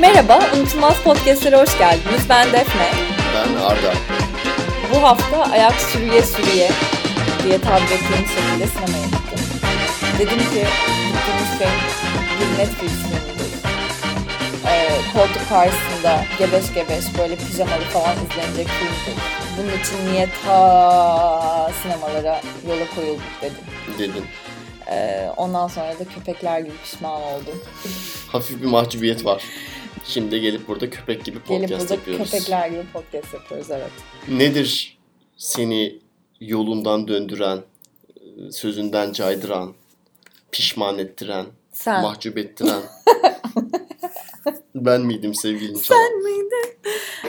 Merhaba, Unutulmaz Podcast'lere hoş geldiniz. Ben Defne. Ben Arda. Bu hafta ayak sürüye sürüye diye tabir ettiğim şekilde sinemaya gittim. Dedim ki gittiğimiz film bir Netflix filmidir. Ee, koltuk karşısında gebeş gebeş böyle pijamalı falan izlenecek filmdir. Bunun için niye ta sinemalara yola koyulduk dedim. Dedin. Ee, ondan sonra da köpekler gibi pişman oldum. Hafif bir mahcubiyet var. Şimdi gelip burada köpek gibi podcast Gelip burada yapıyoruz. köpekler gibi podcast yapıyoruz evet. Nedir seni yolundan döndüren, sözünden caydıran, pişman ettiren, Sen. mahcup ettiren? Ben miydim sevgilin Sen miydin?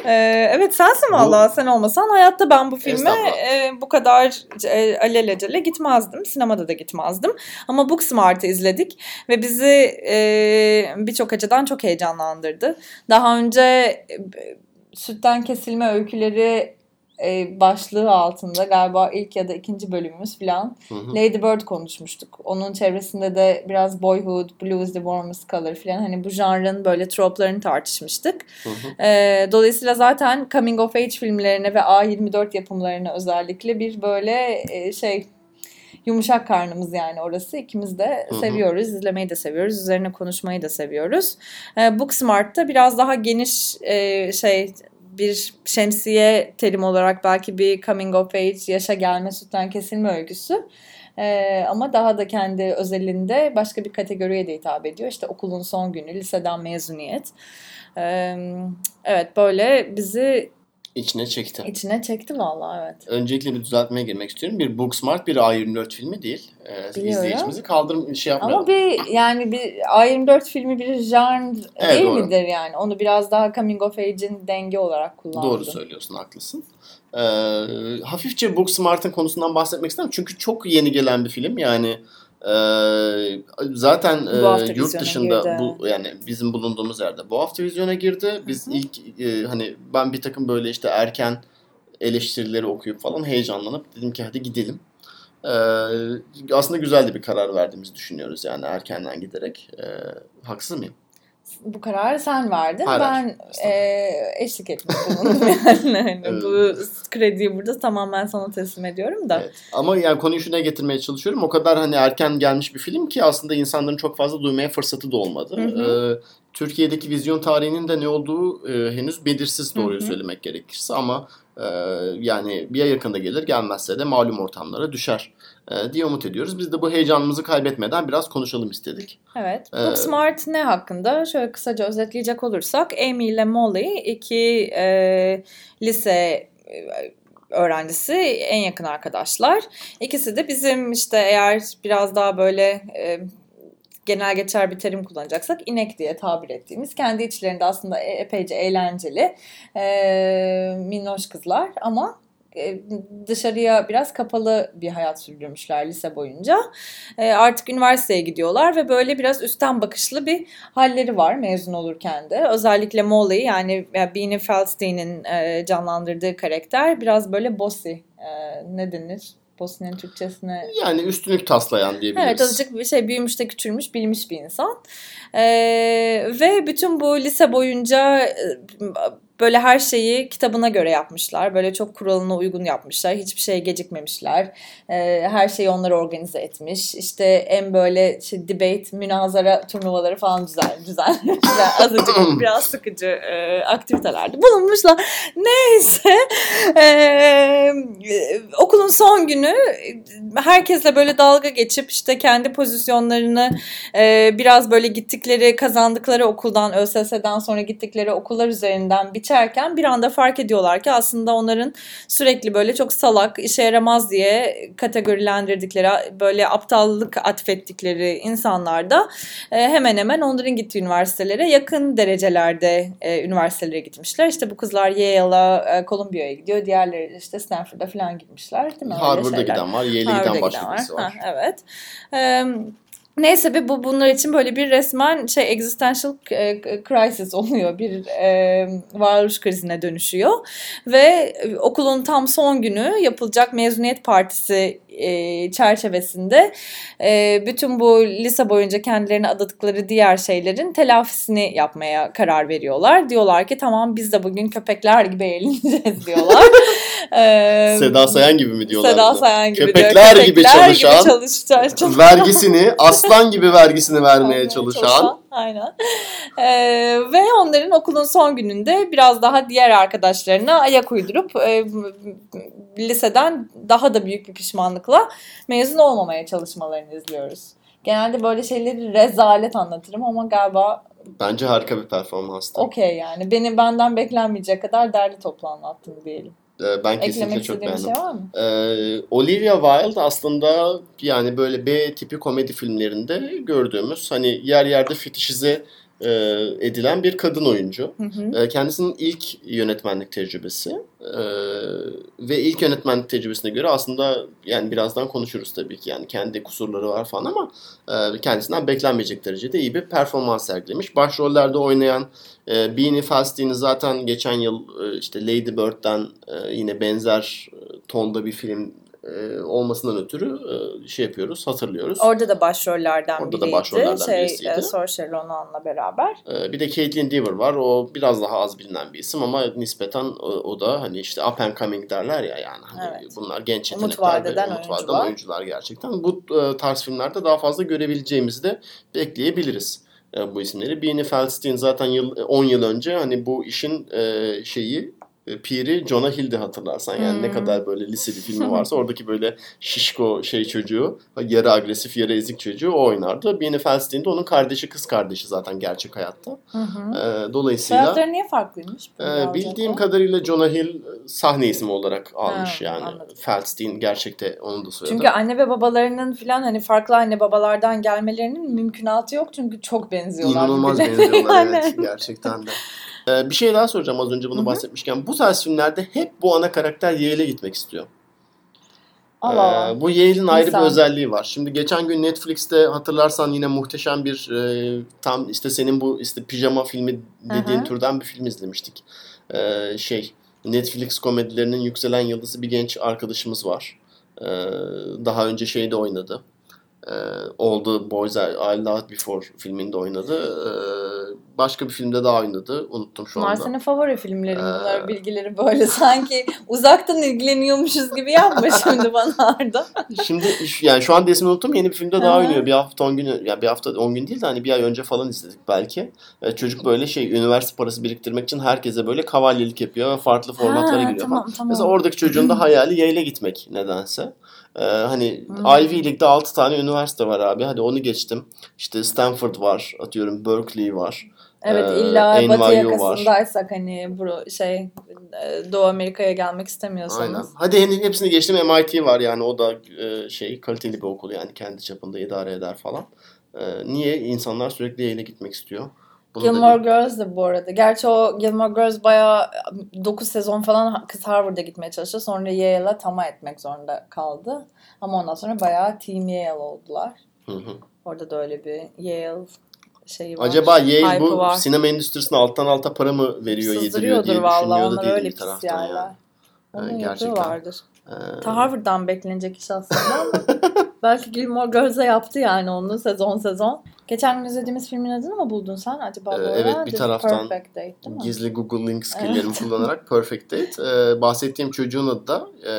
Ee, evet sensin valla. Sen olmasan hayatta ben bu filme e, bu kadar e, alelacele gitmezdim. Sinemada da gitmezdim. Ama Booksmart'ı izledik ve bizi e, birçok açıdan çok heyecanlandırdı. Daha önce e, sütten kesilme öyküleri e, başlığı altında galiba ilk ya da ikinci bölümümüz falan. Lady Bird konuşmuştuk. Onun çevresinde de biraz Boyhood, Blue is the Warmest Color falan hani bu janrın böyle troplarını tartışmıştık. Hı hı. Ee, dolayısıyla zaten coming of age filmlerine ve A24 yapımlarına özellikle bir böyle e, şey yumuşak karnımız yani orası. İkimiz de Hı hı. seviyoruz, izlemeyi de seviyoruz, üzerine konuşmayı da seviyoruz. Ee, Booksmart'ta biraz daha geniş e, şey bir şemsiye terim olarak belki bir coming of age yaşa gelme sütten kesilme öyküsü. Ee, ama daha da kendi özelinde başka bir kategoriye de hitap ediyor. İşte okulun son günü, liseden mezuniyet. Ee, evet böyle bizi İçine çekti. içine çekti vallahi evet. Öncelikle bir düzeltmeye girmek istiyorum. Bir Booksmart bir A24 filmi değil. Ee, Biliyorum. izleyicimizi kaldırım şey yapmayalım. Ama bir yani bir A24 filmi bir genre Evet, değil doğru. midir yani? Onu biraz daha coming of age'in denge olarak kullandım. Doğru söylüyorsun, haklısın. Ee, hafifçe Booksmart'ın konusundan bahsetmek istedim. Çünkü çok yeni gelen bir film. Yani e, zaten e, yurt dışında girdi. bu yani bizim bulunduğumuz yerde bu hafta vizyona girdi. Biz Hı hı. ilk e, hani ben bir takım böyle işte erken eleştirileri okuyup falan heyecanlanıp dedim ki hadi gidelim. Ee, aslında güzel de bir karar verdiğimizi düşünüyoruz yani erkenden giderek. Ee, haksız mıyım? Bu kararı sen verdin. Hayır, ben e, eşlik etmiş bulundum yani. Hani Evet. Bu krediyi burada tamamen sana teslim ediyorum da. Evet. Ama yani konuyu şuna getirmeye çalışıyorum. O kadar hani erken gelmiş bir film ki aslında insanların çok fazla duymaya fırsatı da olmadı. Hı hı. Ee, Türkiye'deki vizyon tarihinin de ne olduğu e, henüz belirsiz doğruyu Hı hı. söylemek gerekirse ama e, yani bir yakında gelir gelmezse de malum ortamlara düşer diye umut ediyoruz. Biz de bu heyecanımızı kaybetmeden biraz konuşalım istedik. Evet. Ee, Booksmart ne hakkında? Şöyle kısaca özetleyecek olursak Amy ile Molly iki e, lise e, öğrencisi en yakın arkadaşlar. İkisi de bizim işte eğer biraz daha böyle e, genel geçer bir terim kullanacaksak inek diye tabir ettiğimiz kendi içlerinde aslında e- epeyce eğlenceli e, minnoş kızlar ama dışarıya biraz kapalı bir hayat sürdürmüşler lise boyunca. E, artık üniversiteye gidiyorlar ve böyle biraz üstten bakışlı bir halleri var mezun olurken de. Özellikle Molly yani e, Beanie Feldstein'in e, canlandırdığı karakter biraz böyle bossy. E, ne denir? Bossy'nin Türkçesine Yani üstünlük taslayan diyebiliriz. Evet azıcık bir şey büyümüş de küçülmüş bilmiş bir insan. Ee, ve bütün bu lise boyunca e, böyle her şeyi kitabına göre yapmışlar. Böyle çok kuralına uygun yapmışlar. Hiçbir şeye gecikmemişler. Ee, her şeyi onlar organize etmiş. İşte en böyle şey, debate, münazara turnuvaları falan düzen, düzenlemişler. Azıcık biraz sıkıcı e, aktivitelerde bulunmuşlar. Neyse. Ee, okulun son günü herkesle böyle dalga geçip işte kendi pozisyonlarını e, biraz böyle gittikleri kazandıkları okuldan ÖSS'den sonra gittikleri okullar üzerinden biçerken bir anda fark ediyorlar ki aslında onların sürekli böyle çok salak işe yaramaz diye kategorilendirdikleri böyle aptallık atfettikleri insanlar da e, hemen hemen onların gittiği üniversitelere yakın derecelerde e, üniversitelere gitmişler. İşte bu kızlar Yale'a, e, Columbia'ya gidiyor. Diğerleri işte Stanford'a falan gitmişler değil mi? Harvard'a giden var, Yale'e giden başka birisi var. Ha, evet. Ee, Neyse bir bu bunlar için böyle bir resmen şey existential e, crisis oluyor. Bir e, varoluş krizine dönüşüyor. Ve e, okulun tam son günü yapılacak mezuniyet partisi e, çerçevesinde e, bütün bu lise boyunca kendilerine adadıkları diğer şeylerin telafisini yapmaya karar veriyorlar. Diyorlar ki tamam biz de bugün köpekler gibi eğleneceğiz diyorlar. Ee, Seda Sayan gibi mi diyorlar? Seda Sayan gibi Köpekler diyor. Köpekler gibi çalışan, gibi çalışacağız. vergisini, aslan gibi vergisini vermeye çalışan. Aynen. Ee, ve onların okulun son gününde biraz daha diğer arkadaşlarına ayak uydurup e, liseden daha da büyük bir pişmanlıkla mezun olmamaya çalışmalarını izliyoruz. Genelde böyle şeyleri rezalet anlatırım ama galiba Bence harika bir performanstı. Okey yani. Benim benden beklenmeyecek kadar derli toplu anlattın diyelim. Ee, ben kesinlikle çok beğendim. Şey var mı? Ee, Olivia Wilde aslında yani böyle B tipi komedi filmlerinde gördüğümüz hani yer yerde fetişize e, edilen bir kadın oyuncu. Hı hı. E, kendisinin ilk yönetmenlik tecrübesi e, ve ilk yönetmenlik tecrübesine göre aslında yani birazdan konuşuruz tabii ki yani kendi kusurları var falan ama e, kendisinden beklenmeyecek derecede iyi bir performans sergilemiş. Başrollerde oynayan e, Beanie Feldstein'i zaten geçen yıl e, işte Lady Bird'den e, yine benzer e, tonda bir film e, olmasından ötürü e, şey yapıyoruz, hatırlıyoruz. Orada da başrollerden Orada biriydi. da başrollerden şey, birisiydi. E, Saoirse Ronan'la beraber. E, bir de Caitlin Dever var. O biraz daha az bilinen bir isim ama nispeten o, o da hani işte up and coming derler ya yani. Hani evet. Bunlar genç yetenekler. Umut vadeden, umut oyuncular. oyuncular gerçekten. Bu e, tarz filmlerde daha fazla görebileceğimizi de bekleyebiliriz e, bu isimleri. Beanie Feldstein zaten yıl 10 yıl önce hani bu işin e, şeyi e, Piri Jonah Hill'di hatırlarsan. Yani hmm. ne kadar böyle lise bir filmi varsa oradaki böyle şişko şey çocuğu, yarı agresif, yarı ezik çocuğu o oynardı. Bieni Feldstein de onun kardeşi, kız kardeşi zaten gerçek hayatta. Hı E, dolayısıyla... Hayatları niye farklıymış? E, bildiğim kadarıyla Jonah Hill sahne ismi olarak almış ha, yani. Anladım. Feldstein gerçekte onun da soyadı. Çünkü anne ve babalarının falan hani farklı anne babalardan gelmelerinin mümkünatı yok. Çünkü çok benziyorlar. İnanılmaz benziyorlar evet gerçekten de. Ee, bir şey daha soracağım az önce bunu Hı-hı. bahsetmişken. Bu tarz filmlerde hep bu ana karakter Yale'e gitmek istiyor. Allah. Ee, bu Yale'in ayrı bir özelliği var. Şimdi geçen gün Netflix'te hatırlarsan yine muhteşem bir e, tam işte senin bu işte pijama filmi dediğin Hı-hı. türden bir film izlemiştik. Ee, şey Netflix komedilerinin yükselen yıldızı bir genç arkadaşımız var. Ee, daha önce şeyde oynadı. Ee, All the Boys I Loved Before filminde oynadı. Ee, başka bir filmde daha oynadı. Unuttum şu anda. Bunlar senin favori filmlerin. Bunlar ee... bilgileri böyle sanki uzaktan ilgileniyormuşuz gibi yapma şimdi bana Arda. şimdi yani şu an ismini unuttum. Yeni bir filmde daha oynuyor. Bir hafta 10 gün yani bir hafta 10 gün değil de hani bir ay önce falan izledik belki. Ee, çocuk böyle şey üniversite parası biriktirmek için herkese böyle kavalyelik yapıyor ve farklı formatlara giriyor. Tamam, tamam. Mesela oradaki çocuğun da hayali yayla gitmek nedense. Ee, hani hmm. Ivy League'de 6 tane üniversite var abi. Hadi onu geçtim. İşte Stanford var, atıyorum Berkeley var. Evet ee, illa NYU batı yakasındaysak var. hani bu şey e, Doğu Amerika'ya gelmek istemiyorsanız. Aynen. Hadi hepsini geçtim MIT var yani o da e, şey kaliteli bir okul yani kendi çapında idare eder falan. E, niye insanlar sürekli Yale'e gitmek istiyor? Bunu Gilmore Girls de bu arada. Gerçi o Gilmore Girls bayağı 9 sezon falan kız Harvard'a gitmeye çalıştı. Sonra Yale'a tamam etmek zorunda kaldı. Ama ondan sonra bayağı Team Yale oldular. Hı hı. Orada da öyle bir Yale şeyi var. Acaba Yale bu var. sinema endüstrisine alttan alta para mı veriyor, yediriyor diye düşünüyor da değil bir taraftan yani. Onu yani. gerçekten. vardır. Ee... Ta Harvard'dan beklenecek iş aslında belki Gilmore Girls'e yaptı yani onu sezon sezon. Geçen gün izlediğimiz filmin adını mı buldun sen acaba? Ee, evet bir taraftan Perfect Date, gizli Google Link skilllerimi evet. kullanarak Perfect Date. Ee, bahsettiğim çocuğun adı da e,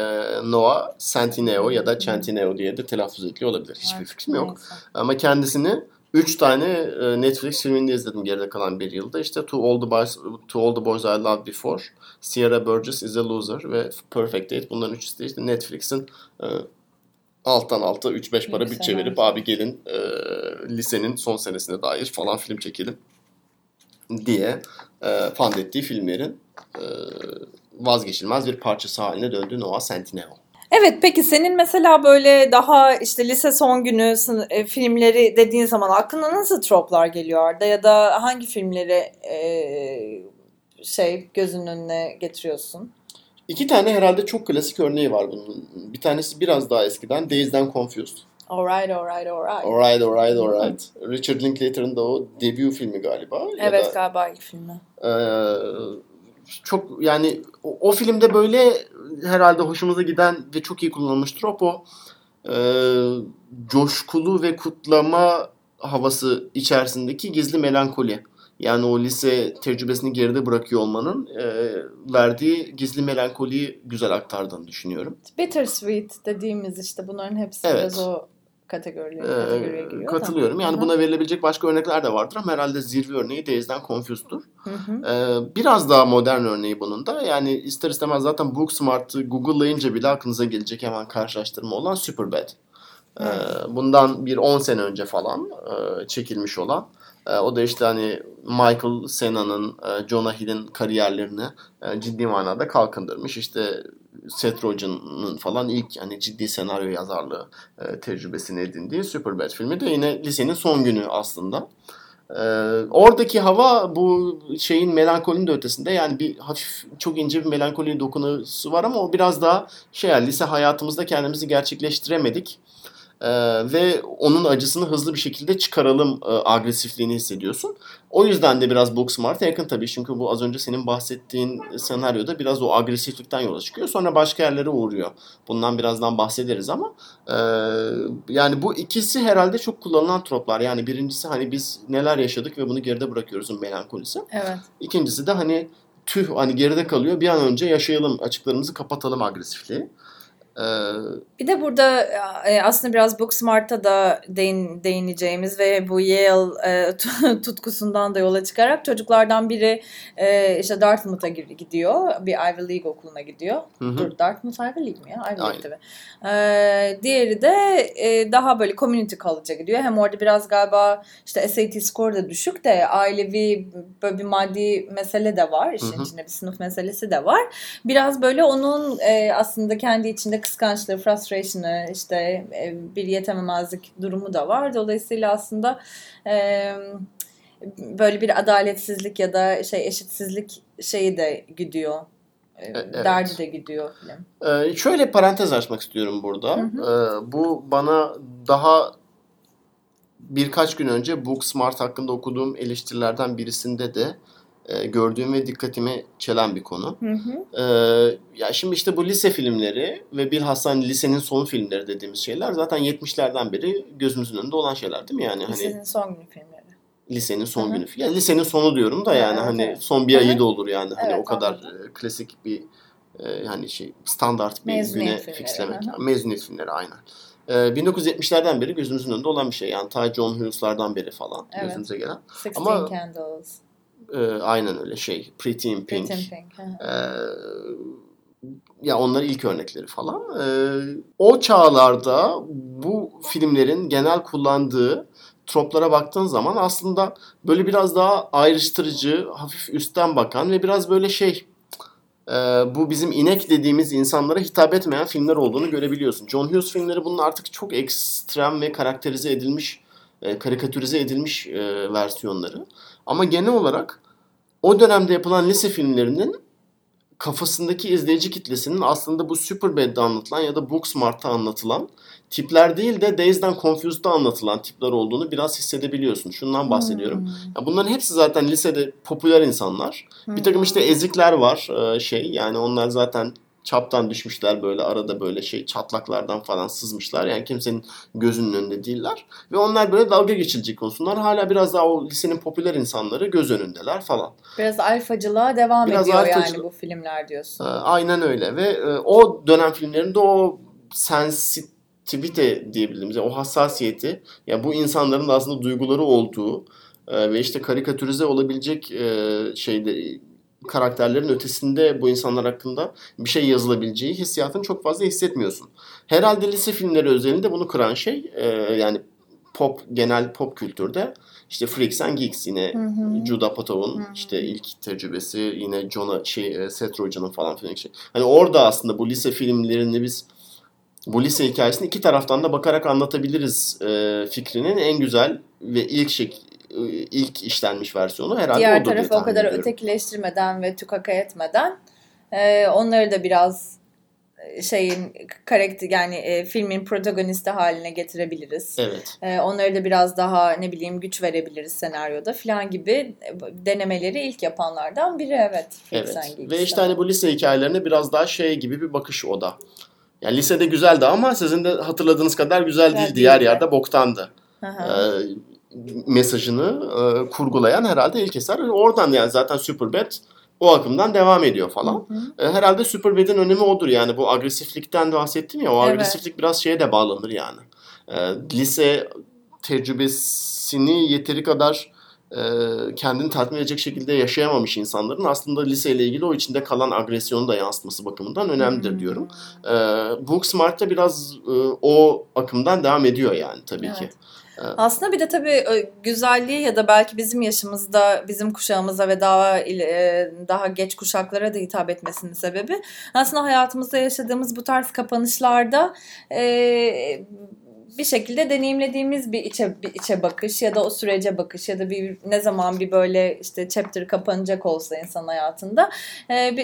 Noah Centineo ya da Centineo diye de telaffuz ediliyor olabilir. Hiçbir evet, fikrim yok. Neyse. Ama kendisini Üç tane e, Netflix filminde izledim geride kalan bir yılda. İşte To All the Boys, To All the Boys I Loved Before, Sierra Burgess is a Loser ve Perfect Date. Bunların üçüsü de işte Netflix'in e, alttan alta 3-5 para bütçe verip abi gelin e, lisenin son senesine dair falan film çekelim diye e, fund ettiği filmlerin e, vazgeçilmez bir parçası haline döndü Noah Centineo. Evet peki senin mesela böyle daha işte lise son günü e, filmleri dediğin zaman aklına nasıl troplar geliyor Arda ya da hangi filmleri e, şey gözünün önüne getiriyorsun? İki tane herhalde çok klasik örneği var bunun. Bir tanesi biraz daha eskiden Dazed and Confused. Alright, alright, alright. Alright, alright, alright. Richard Linklater'ın da o debut filmi galiba. Evet da, galiba ilk filmi. E, çok yani o, o filmde böyle herhalde hoşumuza giden ve çok iyi kullanılmış trop o e, coşkulu ve kutlama havası içerisindeki gizli melankoli. Yani o lise tecrübesini geride bırakıyor olmanın e, verdiği gizli melankoliyi güzel aktardığını düşünüyorum. Bittersweet dediğimiz işte bunların hepsi Evet. biraz o kategoriye, kategoriye Ee, giriyor. katılıyorum. Yani Hı hı. buna verilebilecek başka örnekler de vardır ama herhalde zirve örneği Dazed'den Confused'dur. Ee, biraz daha modern örneği bunun da. Yani ister istemez zaten Booksmart'ı Google'layınca bile aklınıza gelecek hemen karşılaştırma olan Superbad. Ee, bundan bir 10 sene önce falan e, çekilmiş olan. E, o da işte hani Michael Cena'nın, e, Jonah Hill'in kariyerlerini e, ciddi manada kalkındırmış. İşte Seth Rogen'ın falan ilk hani ciddi senaryo yazarlığı e, tecrübesini edindiği Superbad filmi de yine lisenin son günü aslında. Ee, oradaki hava bu şeyin melankolinin de ötesinde yani bir hafif çok ince bir melankoli dokunusu var ama o biraz daha şey lise hayatımızda kendimizi gerçekleştiremedik. Ee, ve onun acısını hızlı bir şekilde çıkaralım e, agresifliğini hissediyorsun. O yüzden de biraz Booksmart'a yakın tabii çünkü bu az önce senin bahsettiğin senaryoda biraz o agresiflikten yola çıkıyor. Sonra başka yerlere uğruyor. Bundan birazdan bahsederiz ama e, yani bu ikisi herhalde çok kullanılan troplar. Yani birincisi hani biz neler yaşadık ve bunu geride bırakıyoruzun melankolisi. Evet. İkincisi de hani tüh hani geride kalıyor bir an önce yaşayalım açıklarımızı kapatalım agresifliği. Ee, Bir de burada e, aslında biraz Booksmart'a da değin, değineceğimiz ve bu Yale e, tutkusundan da yola çıkarak çocuklardan biri e, işte Dartmouth'a gidiyor. Bir Ivy League okuluna gidiyor. hı hı. Dur Dartmouth Ivy League mi ya? Ivy League tabii. Diğeri de daha böyle community college'a gidiyor. Hem orada biraz galiba işte SAT score da düşük de ailevi böyle bir maddi mesele de var. İşin Hı hı. içinde bir sınıf meselesi de var. Biraz böyle onun aslında kendi içinde kıskançlığı, frustration'ı, işte e, bir yetememezlik durumu da var. Dolayısıyla aslında e, böyle bir adaletsizlik ya da şey eşitsizlik şeyi de gidiyor. E, evet. Derdi de gidiyor film. Ee, şöyle parantez açmak istiyorum burada. Hı Ee, bu bana daha birkaç gün önce Booksmart hakkında okuduğum eleştirilerden birisinde de e, gördüğüm ve dikkatimi çelen bir konu. Hı hı. Ee, ya şimdi işte bu lise filmleri ve bilhassa hani lisenin son filmleri dediğimiz şeyler zaten 70'lerden beri gözümüzün önünde olan şeyler değil mi? Yani hani Lisenin son günü filmleri. lisenin son Hı hı. günü. Yani lisenin sonu diyorum da yani Evet, hani evet. son bir ayı da olur yani. Hani Evet, o kadar anladım. e, klasik bir e, hani şey standart bir Mezuniyet güne filmleri, fixlemek. hı. Mezuniyet filmleri aynen. E, 1970'lerden beri gözümüzün önünde olan bir şey. Yani ta John Hughes'lardan beri falan Evet. gözümüze gelen. Sixteen Ama- Candles. E, aynen öyle şey. Pretty in Pink. Pretty in Pink. Ee, ya onlar ilk örnekleri falan. Ee, o çağlarda bu filmlerin genel kullandığı troplara baktığın zaman aslında böyle biraz daha ayrıştırıcı, hafif üstten bakan ve biraz böyle şey e, bu bizim inek dediğimiz insanlara hitap etmeyen filmler olduğunu görebiliyorsun. John Hughes filmleri bunun artık çok ekstrem ve karakterize edilmiş, e, karikatürize edilmiş e, versiyonları. Ama genel olarak o dönemde yapılan lise filmlerinin kafasındaki izleyici kitlesinin aslında bu Superbad'de anlatılan ya da Booksmart'ta anlatılan tipler değil de Dazed'den Confused'da anlatılan tipler olduğunu biraz hissedebiliyorsun. Şundan bahsediyorum. Hmm. Ya bunların hepsi zaten lisede popüler insanlar. Bir takım işte ezikler var e, şey yani onlar zaten çaptan düşmüşler böyle arada böyle şey çatlaklardan falan sızmışlar. Yani kimsenin gözünün önünde değiller. Ve onlar böyle dalga geçilecek konusunlar. Hala biraz daha o lisenin popüler insanları göz önündeler falan. Biraz alfacılığa devam Biraz ediyor yani alfacılık. bu filmler diyorsun. Aynen öyle ve e, o dönem filmlerinde o sensitivite diyebildiğimiz yani o hassasiyeti ya bu insanların da aslında duyguları olduğu e, ve işte karikatürize olabilecek e, şeyde karakterlerin ötesinde bu insanlar hakkında bir şey yazılabileceği hissiyatını çok fazla hissetmiyorsun. Herhalde lise filmleri özelinde bunu kıran şey e, yani pop genel pop kültürde işte Freaks and Geeks yine Hı hı. İşte ilk tecrübesi yine Jonah şey e, Seth Rogen'ın falan filan şey. Hani orada aslında bu lise filmlerini biz bu lise hikayesini iki taraftan da bakarak anlatabiliriz e, fikrinin en güzel ve ilk e, ilk işlenmiş versiyonu herhalde Diğer tarafı o kadar ediyorum. ötekileştirmeden ve tükaka etmeden e, onları da biraz e, şeyin karakter yani e, filmin protagonisti haline getirebiliriz. Evet. E, onları da biraz daha ne bileyim güç verebiliriz senaryoda falan gibi e, denemeleri ilk yapanlardan biri evet. Evet. Ve işte hani bu lise hikayelerine biraz daha şey gibi bir bakış o da. Yani lisede güzeldi ama sizin de hatırladığınız kadar güzel değil. Diğer yerde boktandı. Hı Ee. Mesajını e, kurgulayan herhalde ilk eser. Oradan yani zaten Superbad o akımdan devam ediyor falan. Hı hı. E, herhalde Superbad'in önemi odur yani bu agresiflikten bahsettim ya o Evet. agresiflik biraz şeye de bağlanır yani. E, lise tecrübesini yeteri kadar e, kendini tatmin edecek şekilde yaşayamamış insanların aslında liseyle ilgili o içinde kalan agresyonu da yansıtması bakımından önemlidir Hmm. diyorum. E, Booksmart'ta biraz e, o akımdan devam ediyor yani tabii Evet. ki. Aslında bir de tabii e, güzelliği ya da belki bizim yaşımızda, bizim kuşağımıza ve daha e, daha geç kuşaklara da hitap etmesinin sebebi aslında hayatımızda yaşadığımız bu tarz kapanışlarda e, bir şekilde deneyimlediğimiz bir içe bir içe bakış ya da o sürece bakış ya da bir ne zaman bir böyle işte chapter kapanacak olsa insan hayatında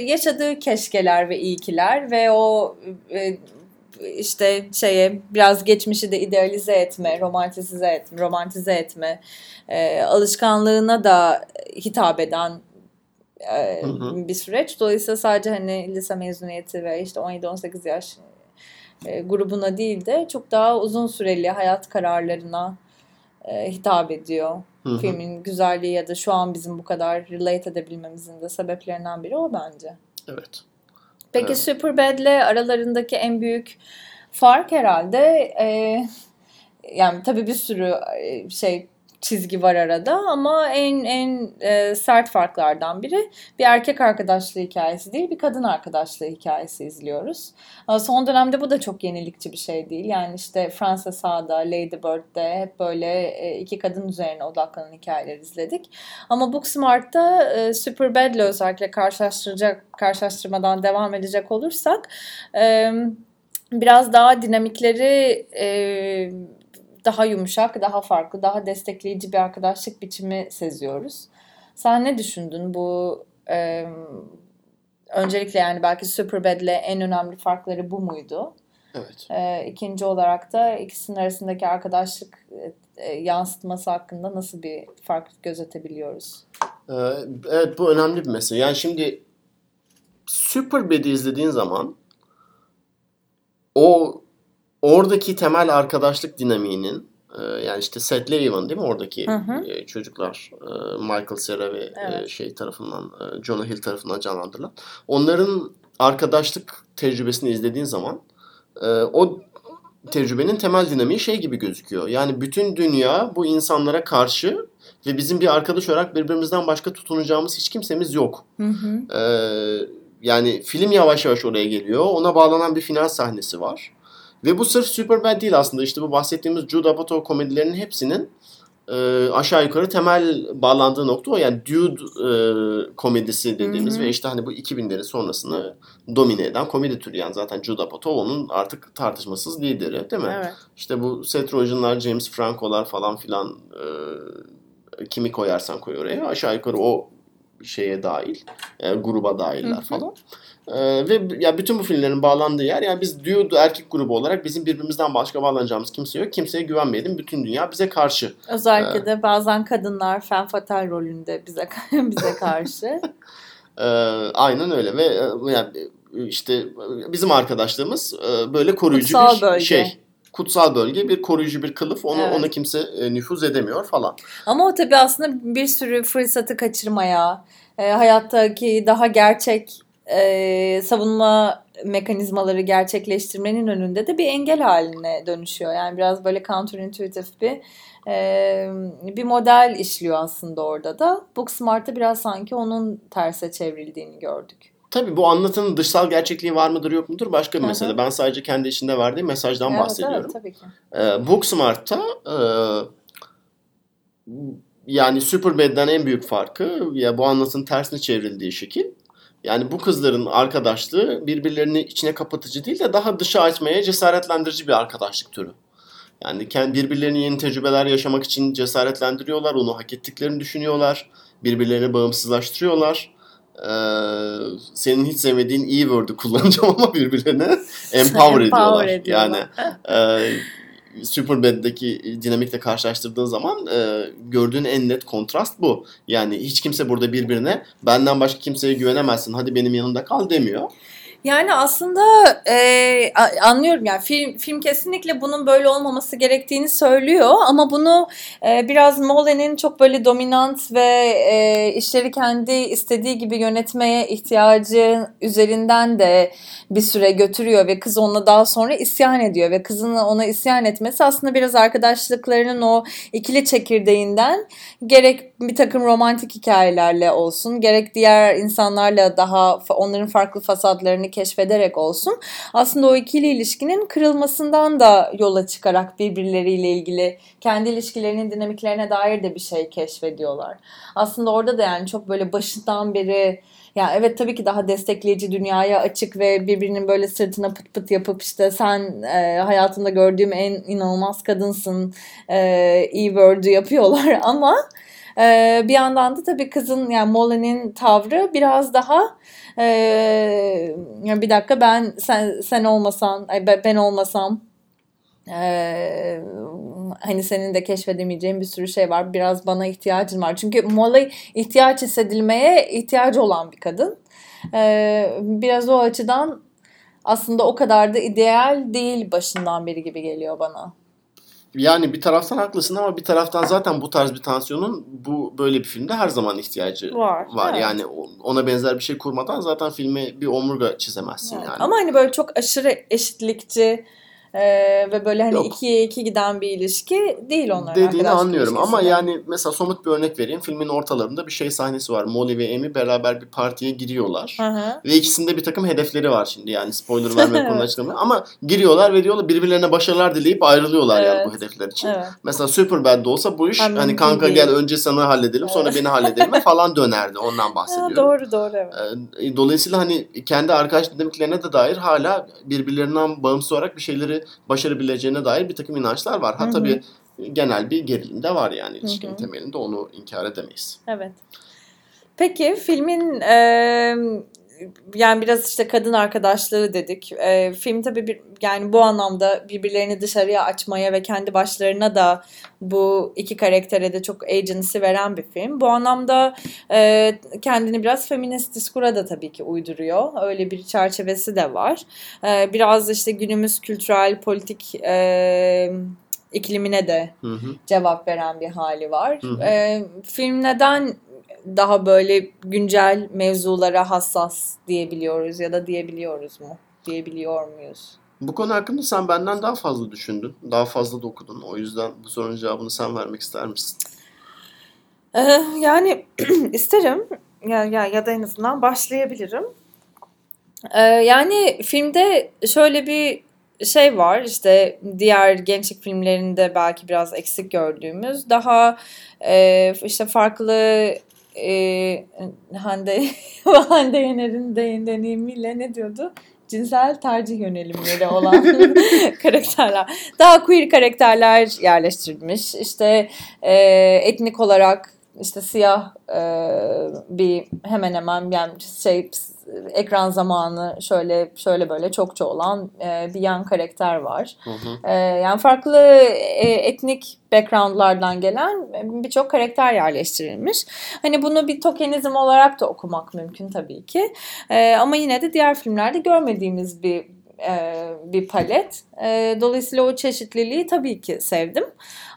yaşadığı keşkeler ve iyikiler ve o işte şeye biraz geçmişi de idealize etme, romantize etme, romantize etme e, alışkanlığına da hitap eden e, Hı hı. bir süreç. Dolayısıyla sadece hani lise mezuniyeti ve işte 17-18 yaş e, grubuna değil de çok daha uzun süreli hayat kararlarına e, hitap ediyor. Hı hı. Filmin güzelliği ya da şu an bizim bu kadar relate edebilmemizin de sebeplerinden biri o bence. Evet. Peki Evet. Superbad'le aralarındaki en büyük fark herhalde e, yani tabii bir sürü e, şey çizgi var arada ama en en e, sert farklardan biri bir erkek arkadaşlığı hikayesi değil bir kadın arkadaşlığı hikayesi izliyoruz. Ama Son dönemde bu da çok yenilikçi bir şey değil. Yani işte Frances Ha'da, Lady Bird'de hep böyle e, iki kadın üzerine odaklanan hikayeler izledik. Ama Booksmart'ta e, Superbad'le özellikle karşılaştıracak karşılaştırmadan devam edecek olursak e, biraz daha dinamikleri e, daha yumuşak, daha farklı, daha destekleyici bir arkadaşlık biçimi seziyoruz. Sen ne düşündün bu e, öncelikle yani belki Superbad'le en önemli farkları bu muydu? Evet. E, ikinci olarak da ikisinin arasındaki arkadaşlık e, e, yansıtması hakkında nasıl bir fark gözetebiliyoruz? Ee, Evet bu önemli bir mesele. Yani şimdi Superbad'i izlediğin zaman o oradaki temel arkadaşlık dinamiğinin e, yani işte Seth Levin değil mi oradaki Hı hı. e, çocuklar e, Michael Cera ve Evet. şey tarafından Jonah Hill tarafından canlandırılan onların arkadaşlık tecrübesini izlediğin zaman o tecrübenin temel dinamiği şey gibi gözüküyor. Yani bütün dünya bu insanlara karşı ve bizim bir arkadaş olarak birbirimizden başka tutunacağımız hiç kimsemiz yok. Hı hı. Ee, yani film yavaş yavaş oraya geliyor. Ona bağlanan bir final sahnesi var. Ve bu sırf Superbad değil aslında. İşte bu bahsettiğimiz Jude Apatow komedilerinin hepsinin e, aşağı yukarı temel bağlandığı nokta o. Yani Dude e, komedisi dediğimiz Hı hı. ve işte hani bu 2000'lerin sonrasını domine eden komedi türü. Yani zaten Jude Apatow onun artık tartışmasız lideri değil mi? Evet. İşte bu Seth Rogen'lar, James Franco'lar falan filan e, kimi koyarsan koy oraya. Aşağı yukarı o şeye dahil, e, gruba dahiller Hı hı. falan. E, ve ya bütün bu filmlerin bağlandığı yer yani biz duo erkek grubu olarak bizim birbirimizden başka bağlanacağımız kimse yok. Kimseye güvenmeyelim. Bütün dünya bize karşı. Özellikle de bazen kadınlar femme fatale rolünde bize bize karşı. E, aynen öyle ve e, yani işte bizim arkadaşlığımız e, böyle koruyucu Kutsal bir bölge. şey. Kutsal bölge bir koruyucu bir kılıf onu Evet. ona kimse e, nüfuz edemiyor falan. Ama o tabii aslında bir sürü fırsatı kaçırmaya, e, hayattaki daha gerçek e, savunma mekanizmaları gerçekleştirmenin önünde de bir engel haline dönüşüyor. Yani biraz böyle counterintuitive bir e, bir model işliyor aslında orada da. Booksmart'ta biraz sanki onun terse çevrildiğini gördük. Tabii bu anlatının dışsal gerçekliği var mıdır yok mudur başka bir mesele. Ben sadece kendi içinde verdiği mesajdan Evet, bahsediyorum. evet tabii ki. Ee, Booksmart'ta e, yani Superbad'den en büyük farkı ya bu anlatının tersine çevrildiği şekil. Yani bu kızların arkadaşlığı birbirlerini içine kapatıcı değil de daha dışa açmaya cesaretlendirici bir arkadaşlık türü. Yani birbirlerini yeni tecrübeler yaşamak için cesaretlendiriyorlar, onu hak ettiklerini düşünüyorlar, birbirlerini bağımsızlaştırıyorlar. Ee, senin hiç sevmediğin iyi word'u kullanacağım ama birbirlerine empower ediyorlar. Yani ediyorlar. e, Superbad'deki dinamikle karşılaştırdığın zaman e, gördüğün en net kontrast bu. Yani hiç kimse burada birbirine benden başka kimseye güvenemezsin hadi benim yanımda kal demiyor. Yani aslında e, anlıyorum yani film film kesinlikle bunun böyle olmaması gerektiğini söylüyor ama bunu e, biraz Molen'in çok böyle dominant ve e, işleri kendi istediği gibi yönetmeye ihtiyacı üzerinden de bir süre götürüyor ve kız onunla daha sonra isyan ediyor ve kızın ona isyan etmesi aslında biraz arkadaşlıklarının o ikili çekirdeğinden gerek bir takım romantik hikayelerle olsun gerek diğer insanlarla daha onların farklı fasadlarını keşfederek olsun aslında o ikili ilişkinin kırılmasından da yola çıkarak birbirleriyle ilgili kendi ilişkilerinin dinamiklerine dair de bir şey keşfediyorlar. Aslında orada da yani çok böyle başından beri ya evet tabii ki daha destekleyici dünyaya açık ve birbirinin böyle sırtına pıt pıt yapıp işte sen e, hayatımda gördüğüm en inanılmaz kadınsın e, e-word'u yapıyorlar. Ama e, bir yandan da tabii kızın yani Molly'nin tavrı biraz daha e, bir dakika ben sen sen olmasan ben olmasam ee, hani senin de keşfedemeyeceğin bir sürü şey var. Biraz bana ihtiyacın var. Çünkü Molly ihtiyaç hissedilmeye ihtiyacı olan bir kadın. Ee, biraz o açıdan aslında o kadar da ideal değil başından beri gibi geliyor bana. Yani bir taraftan haklısın ama bir taraftan zaten bu tarz bir tansiyonun bu böyle bir filmde her zaman ihtiyacı var. var. Evet. Yani ona benzer bir şey kurmadan zaten filme bir omurga çizemezsin evet. yani. Ama hani böyle çok aşırı eşitlikçi ee, ve böyle hani Yok. ikiye iki giden bir ilişki değil onların Dediğini anlıyorum ama yani mesela somut bir örnek vereyim. Filmin ortalarında bir şey sahnesi var. Molly ve Amy beraber bir partiye giriyorlar. Hı-hı. Ve ikisinde bir takım hedefleri var şimdi. Yani spoiler vermek konuda açıklamıyor. Ama giriyorlar ve diyorlar birbirlerine başarılar dileyip ayrılıyorlar evet. yani bu hedefler için. Evet. Mesela Superbad'de olsa bu iş Anladım. hani kanka gel önce sana halledelim sonra beni halledelim falan dönerdi. Ondan bahsediyorum. Ha, doğru doğru evet. Ee, dolayısıyla hani kendi arkadaş dinamiklerine de dair hala birbirlerinden bağımsız olarak bir şeyleri başarabileceğine dair bir takım inançlar var. Ha tabii genel bir gerilim de var yani ilişkinin temelinde onu inkar edemeyiz. Evet. Peki filmin e, yani biraz işte kadın arkadaşlığı dedik. E, film tabii bir, yani bu anlamda birbirlerini dışarıya açmaya ve kendi başlarına da bu iki karaktere de çok agency veren bir film. Bu anlamda e, kendini biraz feminist diskura da tabii ki uyduruyor. Öyle bir çerçevesi de var. E, biraz işte günümüz kültürel, politik e, iklimine de hı hı. cevap veren bir hali var. Hı hı. E, film neden daha böyle güncel mevzulara hassas diyebiliyoruz ya da diyebiliyoruz mu? Diyebiliyor muyuz? Bu konu hakkında sen benden daha fazla düşündün. Daha fazla da okudun. O yüzden bu sorunun cevabını sen vermek ister misin? Ee, yani isterim. Ya, ya, ya da en azından başlayabilirim. Ee, yani filmde şöyle bir şey var işte diğer gençlik filmlerinde belki biraz eksik gördüğümüz daha e, işte farklı e, Hande Hande Yener'in de, deneyimiyle ne diyordu? cinsel tercih yönelimleri olan karakterler. Daha queer karakterler yerleştirilmiş. İşte e, etnik olarak işte siyah e, bir hemen hemen yani şey ekran zamanı şöyle şöyle böyle çokça olan e, bir yan karakter var. Hı hı. E, yani farklı e, etnik backgroundlardan gelen birçok karakter yerleştirilmiş. Hani bunu bir tokenizm olarak da okumak mümkün tabii ki. E, ama yine de diğer filmlerde görmediğimiz bir e, bir palet. E, dolayısıyla o çeşitliliği tabii ki sevdim.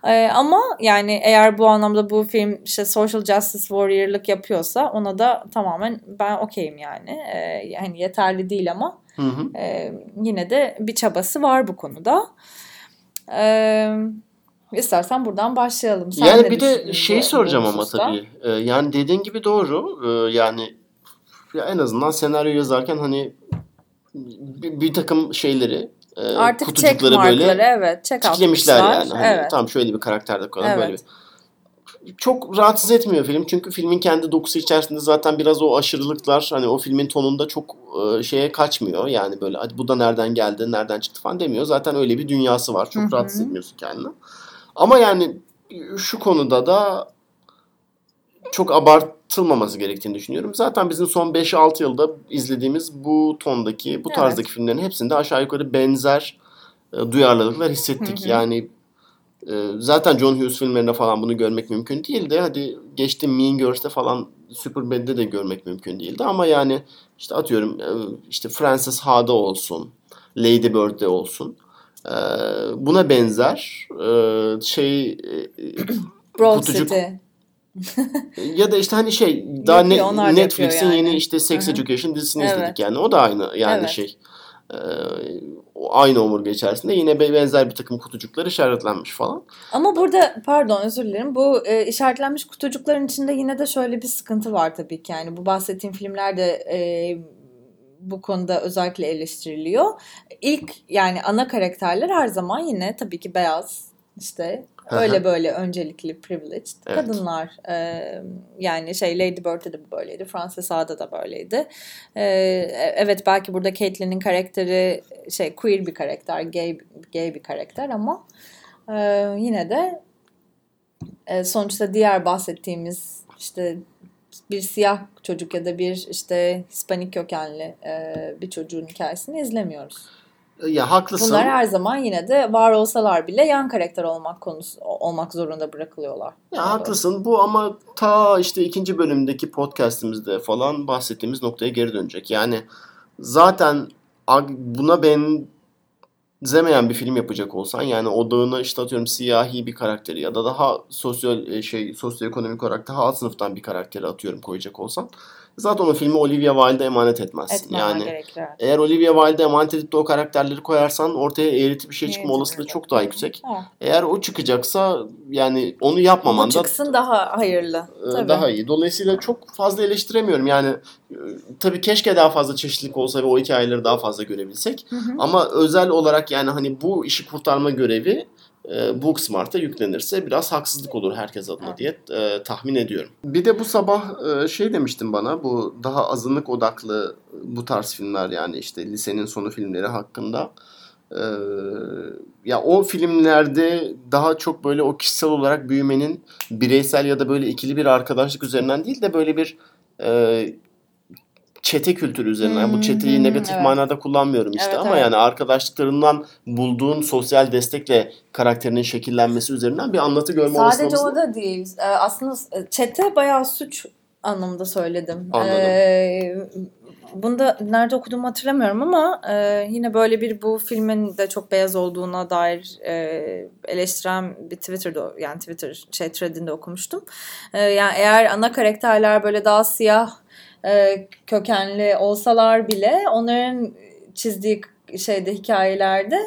E, ama yani eğer bu anlamda bu film işte social justice warrior'lık yapıyorsa ona da tamamen ben okeyim yani. E, yani yeterli değil ama hı hı. E, yine de bir çabası var bu konuda. E, İstersen buradan başlayalım. Sen yani bir de şey soracağım ama tabii. Ee, yani dediğin gibi doğru. Ee, yani ya en azından senaryo yazarken hani bir, bir takım şeyleri e, Artık kutucukları böyle evet, check tiklemişler yani. Hani evet. Tam şöyle bir karakterde koyalım evet. böyle bir çok rahatsız etmiyor film. Çünkü filmin kendi dokusu içerisinde zaten biraz o aşırılıklar hani o filmin tonunda çok e, şeye kaçmıyor. Yani böyle hadi bu da nereden geldi, nereden çıktı falan demiyor. Zaten öyle bir dünyası var. Çok Hı-hı. rahatsız etmiyorsun kendini. Ama yani şu konuda da çok abartılmaması gerektiğini düşünüyorum. Zaten bizim son 5-6 yılda izlediğimiz bu tondaki, bu tarzdaki evet. filmlerin hepsinde aşağı yukarı benzer e, duyarlılıklar hissettik. Hı hı. Yani e, zaten John Hughes filmlerinde falan bunu görmek mümkün değildi. Hadi geçtim Mean Girls'te falan Superbad'de de görmek mümkün değildi. Ama yani işte atıyorum e, işte Frances Ha'da olsun, Lady Bird'de olsun. E, buna benzer e, şey Broad kutucuk, City. Ya da işte hani şey daha ne, Netflix'in yani. yeni işte Sex Hı-hı. Education dizisini evet. izledik yani. O da aynı yani evet. şey. E, aynı omurga içerisinde yine benzer bir takım kutucuklar işaretlenmiş falan. Ama burada pardon özür dilerim bu e, işaretlenmiş kutucukların içinde yine de şöyle bir sıkıntı var tabii ki yani bu bahsettiğim filmlerde e, bu konuda özellikle eleştiriliyor. İlk yani ana karakterler her zaman yine tabii ki beyaz işte öyle böyle öncelikli privileged evet. kadınlar e, yani şey Lady Bird'de de böyleydi Frances A'da da böyleydi e, evet belki burada Caitlyn'in karakteri şey queer bir karakter gay, gay bir karakter ama e, yine de e, sonuçta diğer bahsettiğimiz işte bir siyah çocuk ya da bir işte Hispanik kökenli e, bir çocuğun hikayesini izlemiyoruz. Ya haklısın. Bunlar her zaman yine de var olsalar bile yan karakter olmak konusu olmak zorunda bırakılıyorlar. Ya haklısın. Bu ama ta işte ikinci bölümdeki podcast'imizde falan bahsettiğimiz noktaya geri dönecek. Yani zaten buna ben zemeyen bir film yapacak olsan yani odağına işte atıyorum siyahi bir karakteri ya da daha sosyal e, şey sosyoekonomik olarak daha alt sınıftan bir karakteri atıyorum koyacak olsan zaten o filmi Olivia Wilde'e emanet etmezsin. Etmem yani gerekir. eğer Olivia Wilde'e emanet edip de o karakterleri koyarsan ortaya eğreti bir şey çıkma olasılığı çok daha yüksek. Ha. Eğer o çıkacaksa yani onu yapmaman da çıksın daha hayırlı. E, tabii. Daha iyi. Dolayısıyla çok fazla eleştiremiyorum. Yani e, tabii keşke daha fazla çeşitlilik olsa ve o hikayeleri daha fazla görebilsek. Hı hı. Ama özel olarak yani hani bu işi kurtarma görevi e, Booksmart'a yüklenirse biraz haksızlık olur herkes adına diye e, tahmin ediyorum. Bir de bu sabah e, şey demiştin bana bu daha azınlık odaklı bu tarz filmler yani işte lisenin sonu filmleri hakkında. E, ya o filmlerde daha çok böyle o kişisel olarak büyümenin bireysel ya da böyle ikili bir arkadaşlık üzerinden değil de böyle bir e, çete kültürü üzerinden. Hmm, bu çeteyi hmm, negatif evet. manada kullanmıyorum işte evet, ama evet. yani arkadaşlıklarından bulduğun sosyal destekle karakterinin şekillenmesi üzerinden bir anlatı görme Sadece Sadece o da değil. Ee, aslında çete bayağı suç anlamında söyledim. Anladım. Ee, bunu da nerede okuduğumu hatırlamıyorum ama e, yine böyle bir bu filmin de çok beyaz olduğuna dair e, eleştiren bir Twitter'da yani Twitter şey threadinde okumuştum. E, yani eğer ana karakterler böyle daha siyah e, kökenli olsalar bile onların çizdiği şeyde hikayelerde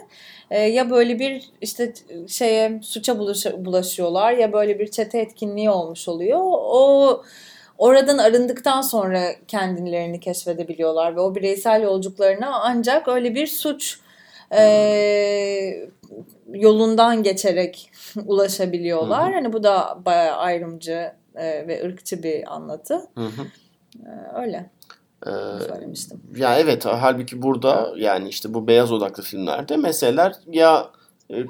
e, ya böyle bir işte şeye suça bulaşıyorlar ya böyle bir çete etkinliği olmuş oluyor. O oradan arındıktan sonra kendilerini keşfedebiliyorlar ve o bireysel yolculuklarına ancak öyle bir suç e, yolundan geçerek ulaşabiliyorlar. Hı hı. Hani bu da bayağı ayrımcı e, ve ırkçı bir anlatı. Hı hı. Ee, öyle. Ee, söylemiştim. Ya evet halbuki burada yani işte bu beyaz odaklı filmlerde meseleler ya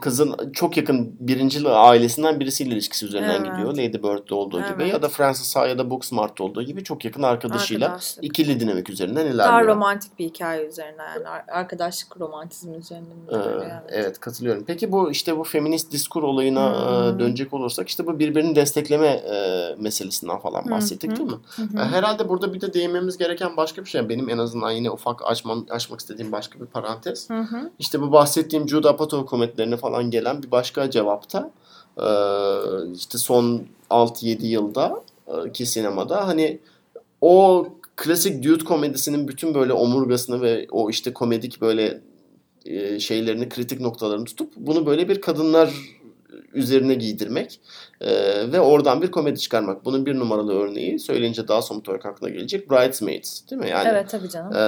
kızın çok yakın birincil ailesinden birisiyle ilişkisi üzerinden evet. gidiyor. Lady Bird'de olduğu evet. gibi ya da Frances Ha ya da Booksmart'ta olduğu gibi çok yakın arkadaşıyla Arkadaşlık. ikili dinamik üzerinden ilerliyor. Daha romantik bir hikaye üzerinden yani arkadaşlık romantizmi üzerinden. Ee, yani. Evet katılıyorum. Peki bu işte bu feminist diskur olayına hmm. dönecek olursak işte bu birbirini destekleme e, meselesinden falan bahsettik hmm. değil mi? Hmm. Herhalde burada bir de değinmemiz gereken başka bir şey. Benim en azından yine ufak açmam, açmak istediğim başka bir parantez. Hmm. İşte bu bahsettiğim Jude Apatow komedileri üzerine falan gelen bir başka cevapta e, işte son 6-7 yılda e, ki sinemada hani o klasik dude komedisinin bütün böyle omurgasını ve o işte komedik böyle e, şeylerini kritik noktalarını tutup bunu böyle bir kadınlar üzerine giydirmek e, ve oradan bir komedi çıkarmak. Bunun bir numaralı örneği söyleyince daha somut olarak aklına gelecek Bridesmaids değil mi? Yani, evet tabii canım. E,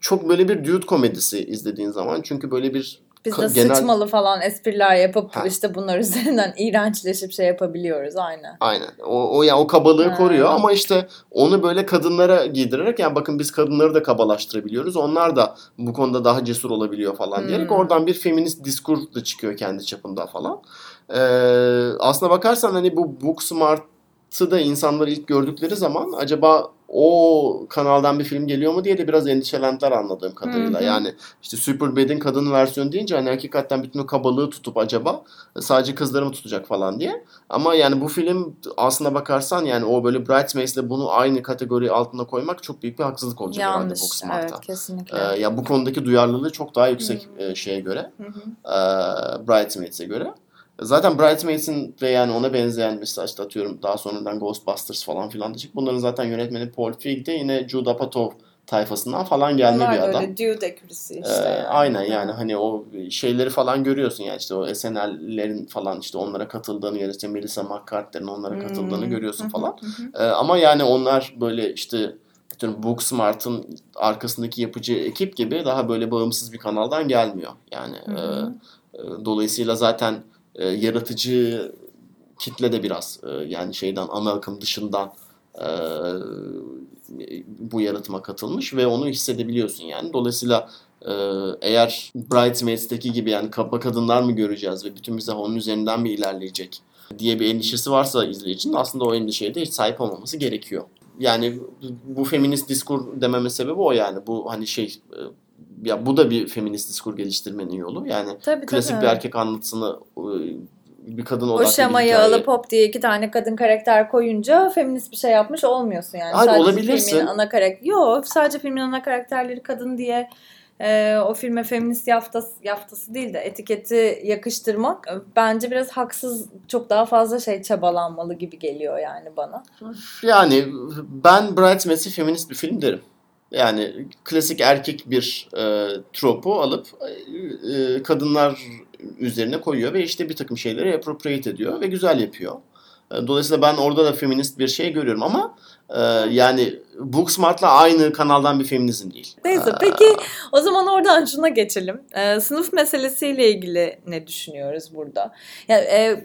çok böyle bir dude komedisi izlediğin zaman çünkü böyle bir biz de genel... sıçmalı falan espriler yapıp ha. işte bunlar üzerinden iğrençleşip şey yapabiliyoruz aynen. Aynen. O, o ya o kabalığı ha. koruyor ama işte onu böyle kadınlara giydirerek yani bakın biz kadınları da kabalaştırabiliyoruz. Onlar da bu konuda daha cesur olabiliyor falan hmm. diyerek oradan bir feminist diskur da çıkıyor kendi çapında falan. Ee, aslına bakarsan hani bu Booksmart'ı da insanlar ilk gördükleri zaman acaba o kanaldan bir film geliyor mu diye de biraz endişelendiler anladığım kadarıyla. Hı hı. Yani işte Superbad'in kadın versiyonu deyince hani hakikaten bütün o kabalığı tutup acaba sadece kızları mı tutacak falan diye. Ama yani bu film aslına bakarsan yani o böyle Bridesmaids'le bunu aynı kategori altına koymak çok büyük bir haksızlık olacak herhalde Yanlış. Booksmart'a. Evet kesinlikle. Ee, ya bu konudaki duyarlılığı çok daha yüksek e, şeye göre. Hı hı. e, Bridesmaids'e göre. Zaten Bridesmaids'in ve yani ona benzeyen mesela işte atıyorum daha sonradan Ghostbusters falan filan çıktı. Bunların zaten yönetmeni Paul Feig de yine Judd Apatow tayfasından falan gelme Onlar bir da adam. öyle dude Ee, işte. yani. aynen yani hani o şeyleri falan görüyorsun yani işte o SNL'lerin falan işte onlara katıldığını ya da işte Melissa McCarthy'lerin onlara katıldığını Hmm. görüyorsun falan. Ee, ama yani onlar böyle işte atıyorum Booksmart'ın arkasındaki yapıcı ekip gibi daha böyle bağımsız bir kanaldan gelmiyor. Yani e, e, dolayısıyla zaten e, yaratıcı kitle de biraz e, yani şeyden ana akım dışından e, bu yaratıma katılmış ve onu hissedebiliyorsun yani. Dolayısıyla e, eğer Bridesmaids'teki gibi yani kaba kadınlar mı göreceğiz ve bütün mizah onun üzerinden mi ilerleyecek diye bir endişesi varsa izleyicinin aslında o endişeye de hiç sahip olmaması gerekiyor. Yani bu feminist diskur dememin sebebi o yani. Bu hani şey e, ya bu da bir feminist diskur geliştirmenin yolu. Yani Tabii, klasik tabii. bir erkek anlatısını e, bir kadın O odaklı bir şemayı hikaye. alıp hop diye iki tane kadın karakter koyunca feminist bir şey yapmış olmuyorsun yani. Hayır, sadece olabilirsin. filmin ana karakter. Yok sadece filmin ana karakterleri kadın diye e, o filme feminist yaftası, yaftası değil de etiketi yakıştırmak e, bence biraz haksız çok daha fazla şey çabalanmalı gibi geliyor yani bana. Yani ben Bridesmaids'i feminist bir film derim. Yani klasik erkek bir e, tropu alıp e, kadınlar üzerine koyuyor ve işte bir takım şeyleri appropriate ediyor ve güzel yapıyor. E, Dolayısıyla ben orada da feminist bir şey görüyorum ama e, yani Booksmart'la aynı kanaldan bir feminizm değil. Neyse peki o zaman oradan şuna geçelim. Ee, sınıf meselesiyle ilgili ne düşünüyoruz burada? Ya, e,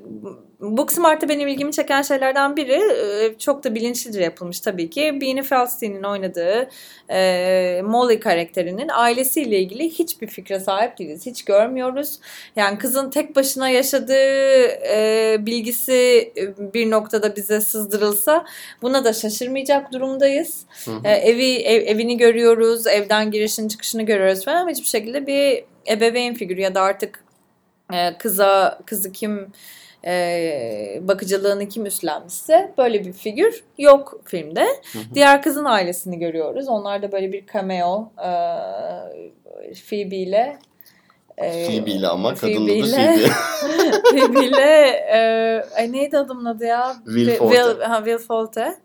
Booksmart'ta benim ilgimi çeken şeylerden biri e, çok da bilinçlice yapılmış tabii ki. Beanie Feldstein'in oynadığı e, Molly karakterinin ailesiyle ilgili hiçbir fikre sahip değiliz. Hiç görmüyoruz. Yani kızın tek başına yaşadığı e, bilgisi bir noktada bize sızdırılsa buna da şaşırmayacak durumdayız. Hı hı. E, evi ev- evini görüyoruz, evden girişini çıkışını görüyoruz falan ama hiçbir şekilde bir ebeveyn figürü ya da artık e, kıza kızı kim e, bakıcılığını kim üstlenmişse böyle bir figür yok filmde. Hı hı. Diğer kızın ailesini görüyoruz. Onlar da böyle bir cameo e, Phoebe ile e, Phoebe ile ama kadın adı Phoebe Phoebe. İle e, ay neydi adamın adı ya? Will, Forte. Will, ha, Will Forte.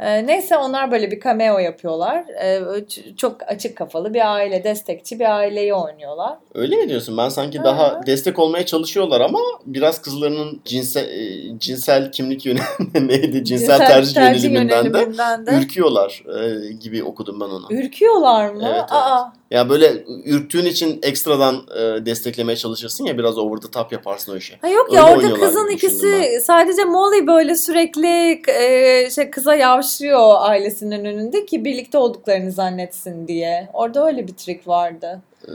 E, neyse onlar böyle bir cameo yapıyorlar. E, ç- çok açık kafalı bir aile, destekçi bir aileyi oynuyorlar. Öyle mi diyorsun? Ben sanki Hı daha destek olmaya çalışıyorlar ama biraz kızlarının cinsel, e, cinsel kimlik yönelimi neydi? Cinsel, tercih, yöneliminden de yöneliminden de ürküyorlar e, gibi okudum ben onu. ürküyorlar mı? Evet, evet. Aa, Ya böyle ürktüğün için ekstradan e, desteklemeye çalışırsın ya biraz over the top yaparsın o işi. Ha yok Öyle ya orada oynuyorlar kızın ikisi düşündüm sadece Molly böyle sürekli e, şey kıza yavşıyor ailesinin önünde ki birlikte olduklarını zannetsin diye. Orada öyle bir trik vardı. Ee,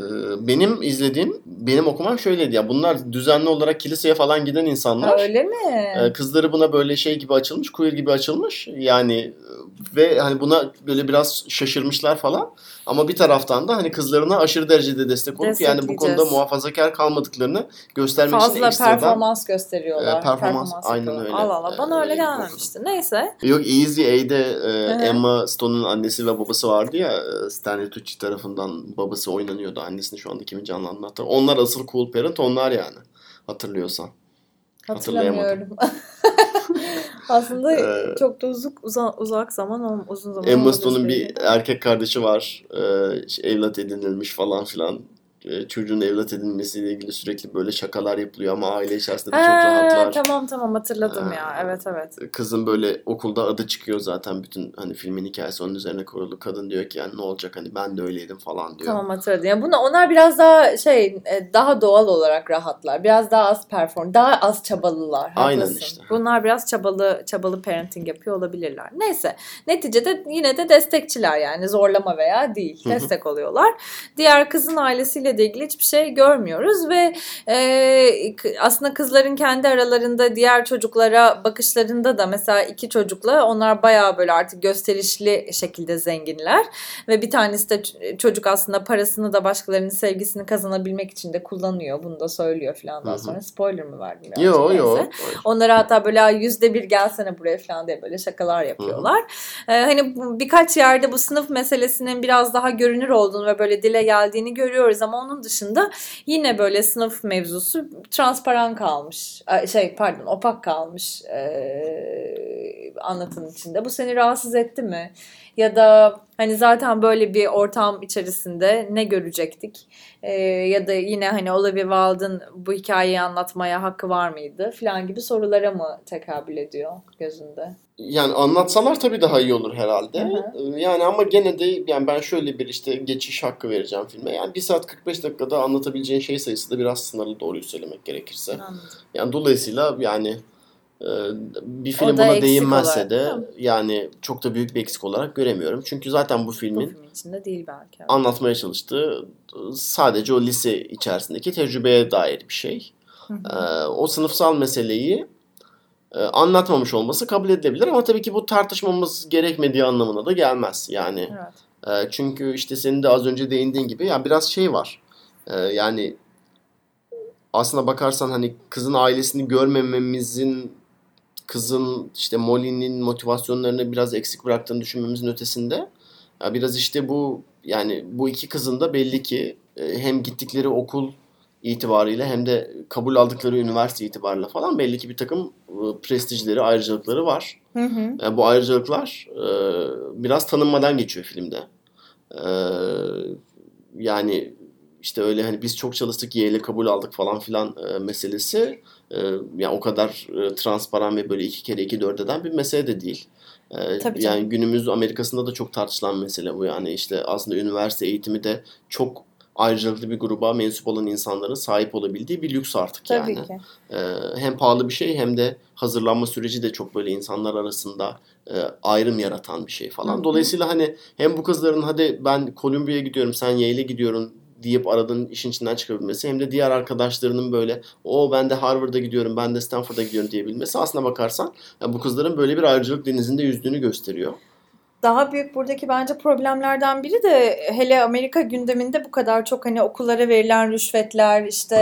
Benim izlediğim, benim okumam şöyleydi ya. Bunlar düzenli olarak kiliseye falan giden insanlar. Öyle mi? Ee, Kızları buna böyle şey gibi açılmış, queer gibi açılmış. Yani e, ve hani buna böyle biraz şaşırmışlar falan. Ama bir taraftan da hani kızlarına aşırı derecede destek olup yani bu konuda muhafazakar kalmadıklarını göstermek için Fazla performans gösteriyorlar. E, performans, aynen yapıyorlar. öyle. Allah Allah bana E, öyle öyle gelmemişti. Neyse. Yok Easy A'de e. Emma Stone'un annesi ve babası vardı ya e, Stanley Tucci tarafından babası oynanıyordu. Annesini şu anda kimin canlandığını hatırlamıyorum. Onlar asıl cool parent onlar yani. Hatırlıyorsan. Hatırlamıyorum. Aslında Ee, çok da uzak uzak, uzak zaman uzun zaman Emma Stone'un bir erkek kardeşi var. E, işte evlat edinilmiş falan filan. E, çocuğun evlat edinmesiyle ilgili sürekli böyle şakalar yapılıyor ama aile içerisinde de çok Ha, rahatlar. tamam tamam hatırladım Ha. ya. Evet evet. Kızın böyle okulda adı çıkıyor zaten bütün hani filmin hikayesi onun üzerine kurulu. Kadın diyor ki yani ne olacak hani ben de öyleydim falan diyor. Tamam hatırladım. Yani buna onlar biraz daha şey e, daha doğal olarak rahatlar. Biraz daha az perform, daha az çabalılar. Aynen Haklısın. işte. Bunlar biraz çabalı çabalı parenting yapıyor olabilirler. Neyse. Neticede yine de destekçiler yani zorlama veya değil. Destek oluyorlar. Diğer kızın ailesiyle de ilgili hiçbir şey görmüyoruz ve e, aslında kızların kendi aralarında diğer çocuklara bakışlarında da mesela iki çocukla onlar bayağı böyle artık gösterişli şekilde zenginler ve bir tanesi de çocuk aslında parasını da başkalarının sevgisini kazanabilmek için de kullanıyor. Bunu da söylüyor falan daha sonra. Spoiler mı verdim? Yok yok. Onlara hatta böyle yüzde bir gelsene buraya falan diye böyle şakalar yapıyorlar. Ee, hani birkaç yerde bu sınıf meselesinin biraz daha görünür olduğunu ve böyle dile geldiğini görüyoruz ama onun dışında yine böyle sınıf mevzusu transparan kalmış. Şey pardon opak kalmış ee, anlatının içinde. Bu seni rahatsız etti mi? Ya da hani zaten böyle bir ortam içerisinde ne görecektik? Ee, ya da yine hani Olivia Wilde'ın bu hikayeyi anlatmaya hakkı var mıydı? Falan gibi sorulara mı tekabül ediyor gözünde? Yani anlatsalar tabii daha iyi olur herhalde. Hı hı. Yani ama gene de yani ben şöyle bir işte geçiş hakkı vereceğim filme. Yani 1 saat 45 dakikada anlatabileceğin şey sayısı da biraz sınırlı doğruyu söylemek gerekirse. Anladım. Yani dolayısıyla yani ee, bir film buna değinmezse olarak, de yani çok da büyük bir eksik olarak göremiyorum. Çünkü zaten bu filmin bu film içinde değil belki. anlatmaya çalıştığı sadece o lise içerisindeki tecrübeye dair bir şey. Ee, o sınıfsal meseleyi e, anlatmamış olması kabul edilebilir ama tabii ki bu tartışmamız gerekmediği anlamına da gelmez. Yani evet. e, çünkü işte senin de az önce değindiğin gibi yani biraz şey var. E, yani aslına bakarsan hani kızın ailesini görmememizin kızın işte Molly'nin motivasyonlarını biraz eksik bıraktığını düşünmemizin ötesinde ya biraz işte bu yani bu iki kızın da belli ki e, hem gittikleri okul itibariyle hem de kabul aldıkları üniversite itibariyle falan belli ki bir takım e, prestijleri, ayrıcalıkları var. Hı hı. Yani e, bu ayrıcalıklar biraz tanınmadan geçiyor filmde. Yani işte öyle hani biz çok çalıştık Yale'e kabul aldık falan filan meselesi e, yani o kadar e, transparan ve böyle iki kere iki dört eden bir mesele de değil. E, Tabii yani canım. günümüz Amerika'sında da çok tartışılan mesele bu yani işte aslında üniversite eğitimi de çok ayrıcalıklı bir gruba mensup olan insanların sahip olabildiği bir lüks artık Tabii yani. Ki. Ee, hem pahalı bir şey hem de hazırlanma süreci de çok böyle insanlar arasında e, ayrım yaratan bir şey falan. Hı-hı. Dolayısıyla hani hem bu kızların hadi ben Columbia'ya gidiyorum sen Yale'e gidiyorsun deyip aradığın işin içinden çıkabilmesi hem de diğer arkadaşlarının böyle o ben de Harvard'a gidiyorum ben de Stanford'a gidiyorum. diyebilmesi. Aslına bakarsan yani bu kızların böyle bir ayrıcalık denizinde yüzdüğünü gösteriyor daha büyük buradaki bence problemlerden biri de hele Amerika gündeminde bu kadar çok hani okullara verilen rüşvetler işte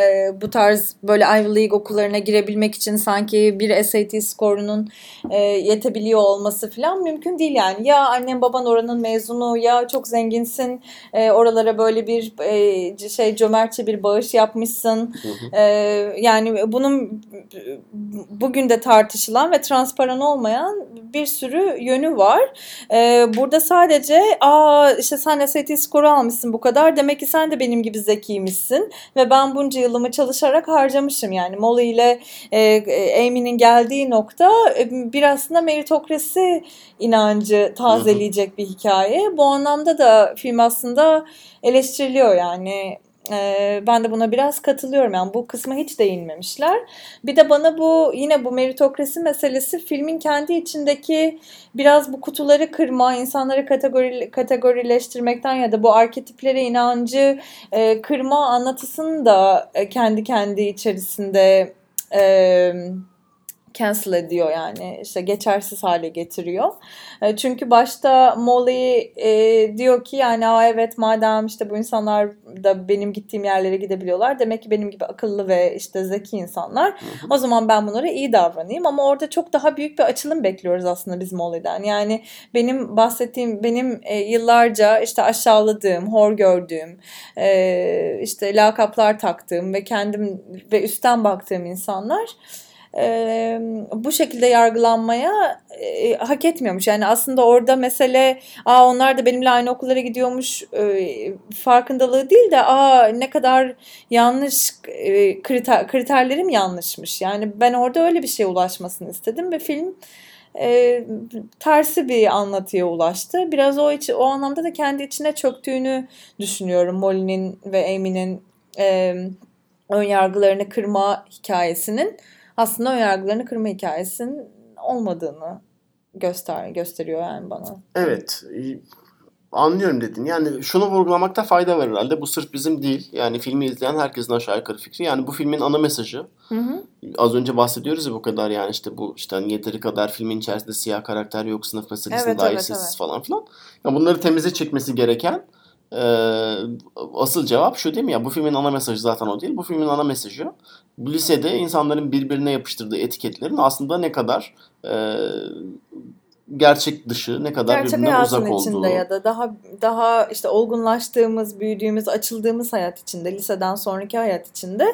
e, bu tarz böyle Ivy League okullarına girebilmek için sanki bir SAT skorunun e, yetebiliyor olması falan mümkün değil yani. Ya annen baban oranın mezunu ya çok zenginsin e, oralara böyle bir e, şey cömertçe bir bağış yapmışsın. E, yani bunun bugün de tartışılan ve transparan olmayan bir sürü yönü var. Ee, burada sadece aa işte sen SAT skoru almışsın bu kadar demek ki sen de benim gibi zekiymişsin. Ve ben bunca yılımı çalışarak harcamışım. Yani Molly ile e, e Amy'nin geldiği nokta e, bir aslında meritokrasi inancı tazeleyecek bir hikaye. Bu anlamda da film aslında eleştiriliyor yani ee, ben de buna biraz katılıyorum. Yani bu kısma hiç değinmemişler. Bir de bana bu yine bu meritokrasi meselesi filmin kendi içindeki biraz bu kutuları kırma, insanları kategori, kategorileştirmekten ya da bu arketiplere inancı e, kırma anlatısını da e, kendi kendi içerisinde e, cancel ediyor yani işte geçersiz hale getiriyor. E, çünkü başta Molly e, diyor ki yani Aa, evet madem işte bu insanlar da benim gittiğim yerlere gidebiliyorlar demek ki benim gibi akıllı ve işte zeki insanlar. Hı hı. O zaman ben bunlara iyi davranayım ama orada çok daha büyük bir açılım bekliyoruz aslında biz Molly'den. Yani benim bahsettiğim benim e, yıllarca işte aşağıladığım, hor gördüğüm, e, işte lakaplar taktığım ve kendim ve üstten baktığım insanlar bu şekilde yargılanmaya e, hak etmiyormuş. Yani aslında orada mesele aa onlar da benimle aynı okullara gidiyormuş e, farkındalığı değil de aa ne kadar yanlış e, kriter, kriterlerim yanlışmış. Yani ben orada öyle bir şeye ulaşmasını istedim ve film e, tersi bir anlatıya ulaştı. Biraz o içi, o anlamda da kendi içine çöktüğünü düşünüyorum Molly'nin ve Amy'nin e, ön yargılarını kırma hikayesinin aslında önyargılarını kırma hikayesinin olmadığını göster gösteriyor yani bana. Evet. anlıyorum dedin. Yani şunu vurgulamakta fayda var herhalde. Bu sırf bizim değil. Yani filmi izleyen herkesin aşağı yukarı fikri. Yani bu filmin ana mesajı. Hı hı. Az önce bahsediyoruz ya bu kadar yani işte bu işte hani yeteri kadar filmin içerisinde siyah karakter yok, sınıf meselesine Evet, dair evet, sessiz evet. falan filan. Ya bunları temize çekmesi gereken e, asıl cevap şu değil mi ya? Bu filmin ana mesajı zaten o değil. Bu filmin ana mesajı lisede insanların birbirine yapıştırdığı etiketlerin aslında ne kadar e, gerçek dışı, ne kadar Gerçek birbirinden uzak içinde olduğu. ya da daha daha işte olgunlaştığımız, büyüdüğümüz, açıldığımız hayat içinde, liseden sonraki hayat içinde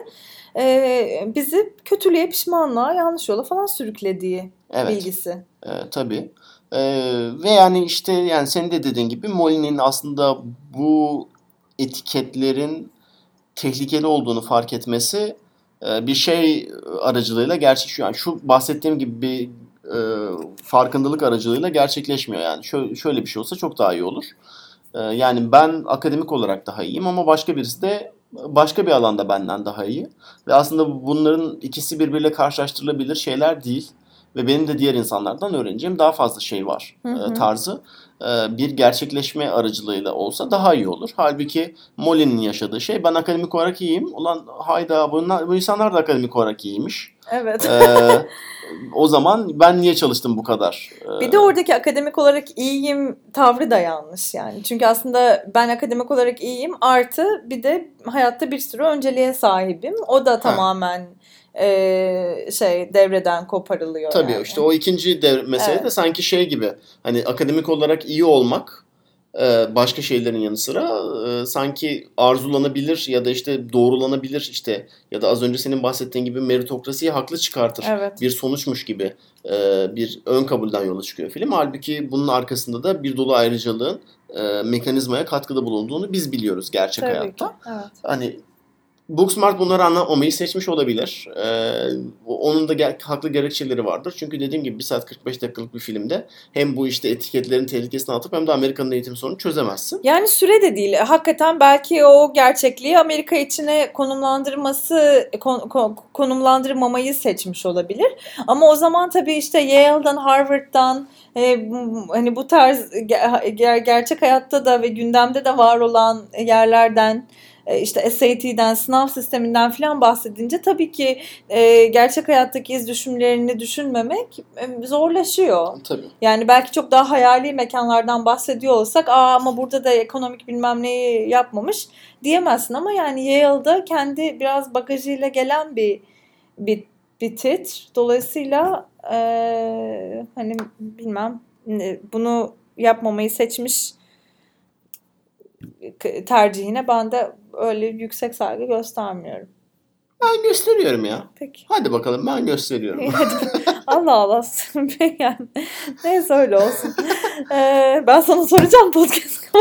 e, bizi kötülüğe, pişmanlığa, yanlış yola falan sürüklediği Evet. bilgisi. E, tabii. E, ve yani işte yani senin de dediğin gibi Molly'nin aslında bu etiketlerin tehlikeli olduğunu fark etmesi e, bir şey aracılığıyla gerçekleşiyor. Yani şu bahsettiğim gibi bir e, farkındalık aracılığıyla gerçekleşmiyor yani. Şöyle, şöyle bir şey olsa çok daha iyi olur. E, yani ben akademik olarak daha iyiyim ama başka birisi de başka bir alanda benden daha iyi. Ve aslında bunların ikisi birbiriyle karşılaştırılabilir şeyler değil. Ve benim de diğer insanlardan öğreneceğim daha fazla şey var Hı hı. e, tarzı. E, bir gerçekleşme aracılığıyla olsa daha iyi olur. Halbuki Molly'nin yaşadığı şey ben akademik olarak iyiyim. Ulan hayda bunlar, bu insanlar da akademik olarak iyiymiş. Evet. E, o zaman ben niye çalıştım bu kadar? E, Bir de oradaki akademik olarak iyiyim tavrı da yanlış yani. Çünkü aslında ben akademik olarak iyiyim artı bir de hayatta bir sürü önceliğe sahibim. O da tamamen e, şey devreden koparılıyor Tabii yani. işte o ikinci dev mesele de Evet. sanki şey gibi hani akademik olarak iyi olmak başka şeylerin yanı sıra sanki arzulanabilir ya da işte doğrulanabilir işte ya da az önce senin bahsettiğin gibi meritokrasiyi haklı çıkartır Evet. bir sonuçmuş gibi bir ön kabulden yola çıkıyor film. Halbuki bunun arkasında da bir dolu ayrıcalığın mekanizmaya katkıda bulunduğunu biz biliyoruz gerçek Tabii hayatta. ki. Evet. Hani Booksmart bunları anlatmamayı seçmiş olabilir. Ee, onun da ger- haklı gerekçeleri vardır. Çünkü dediğim gibi 1 saat 45 dakikalık bir filmde hem bu işte etiketlerin tehlikesini atıp hem de Amerika'nın eğitim sorunu çözemezsin. Yani süre de değil. Hakikaten belki o gerçekliği Amerika içine konumlandırması, kon- kon- konumlandırmamayı seçmiş olabilir. Ama o zaman tabii işte Yale'dan, Harvard'dan e, hani bu tarz ge- ger- gerçek hayatta da ve gündemde de var olan yerlerden işte SAT'den, sınav sisteminden falan bahsedince tabii ki e, gerçek hayattaki iz düşümlerini düşünmemek e, zorlaşıyor. Tabii. Yani belki çok daha hayali mekanlardan bahsediyor olsak aa ama burada da ekonomik bilmem neyi yapmamış diyemezsin ama yani Yale'da kendi biraz bagajıyla gelen bir bir, bir titr. Dolayısıyla eee, hani bilmem bunu yapmamayı seçmiş tercihine ben de öyle yüksek saygı göstermiyorum. Ben gösteriyorum ya. Peki. Hadi bakalım ben gösteriyorum. Allah Allah. yani, neyse öyle olsun. Ee, ben sana soracağım podcast.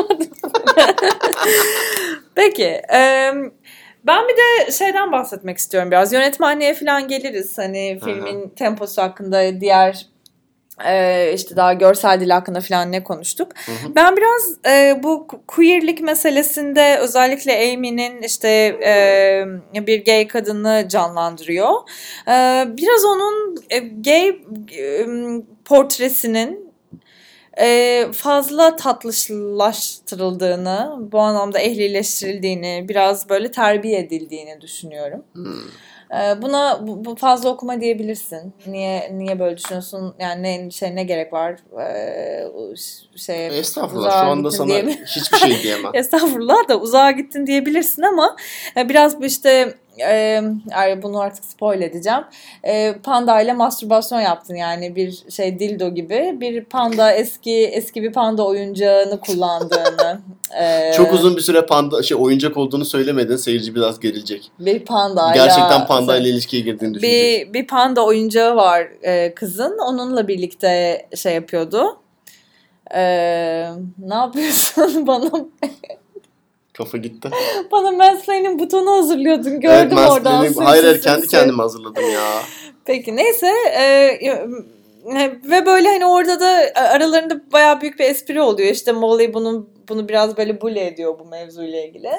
Peki. e, ben bir de şeyden bahsetmek istiyorum biraz. Yönetmenliğe falan geliriz. Hani filmin temposu hakkında diğer e, işte daha görsel dil hakkında falan ne konuştuk. Hı hı. Ben biraz e, bu queerlik meselesinde özellikle Amy'nin işte e, bir gay kadını canlandırıyor. E, biraz onun e, gay e, portresinin e, fazla tatlışlaştırıldığını, bu anlamda ehlileştirildiğini, biraz böyle terbiye edildiğini düşünüyorum. Hmm. Ee, Buna bu fazla okuma diyebilirsin. Niye niye böyle düşünüyorsun? Yani ne şey ne gerek var? Ee, şey Estağfurullah uzağa şu anda sana diye hiçbir şey diyemem. Estağfurullah da uzağa gittin diyebilirsin ama e, biraz bu işte e, bunu artık spoil edeceğim. E, panda ile mastürbasyon yaptın yani bir şey dildo gibi. Bir panda eski eski bir panda oyuncağını kullandığını. e, Çok uzun bir süre panda şey oyuncak olduğunu söylemedin. Seyirci biraz gerilecek. bir panda Gerçekten panda ile ilişkiye girdiğini düşünecek. bir, bir panda oyuncağı var e, kızın. Onunla birlikte şey yapıyordu. E, ne yapıyorsun bana Kafa gitti. bana mansplaining butonu hazırlıyordun Evet, gördüm mansplaining- oradan. Hayır hayır kendi kendime hazırladım ya. Peki neyse e, e, ve böyle hani orada da aralarında bayağı büyük bir espri oluyor. İşte Molly bunu bunu biraz böyle bully ediyor bu mevzuyla ilgili.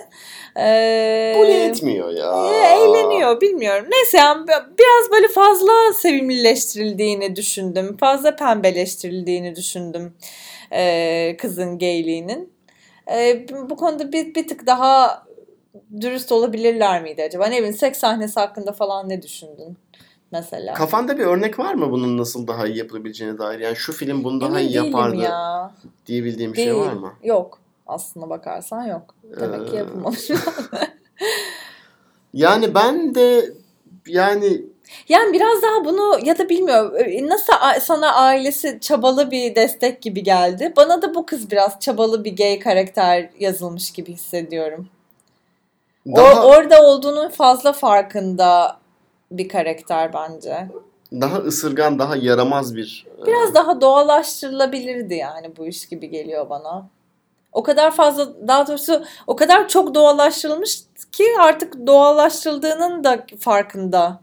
E, Bu ne etmiyor ya. e, eğleniyor bilmiyorum. Neyse yani biraz böyle fazla sevimlileştirildiğini düşündüm. Fazla pembeleştirildiğini düşündüm e, kızın gayliğinin. E, bu konuda bir, bir tık daha dürüst olabilirler miydi acaba? Ne bileyim seks sahnesi hakkında falan ne düşündün? Mesela. Kafanda bir örnek var mı bunun nasıl daha iyi yapılabileceğine dair? Yani şu film bunu daha Emin iyi yapardı ya. diyebildiğim bir Değil. şey var mı? Yok. Aslına bakarsan yok. Demek ki Ee, yapılmamış. Yani ben de yani Yani biraz daha bunu ya da bilmiyorum e, nasıl sana ailesi çabalı bir destek gibi geldi. Bana da bu kız biraz çabalı bir gay karakter yazılmış gibi hissediyorum. O, daha orada olduğunun fazla farkında bir karakter bence. daha ısırgan, daha yaramaz bir e, Biraz daha doğallaştırılabilirdi yani bu iş gibi geliyor bana. O kadar fazla daha doğrusu o kadar çok doğallaştırılmış ki artık doğallaştırıldığının da farkında.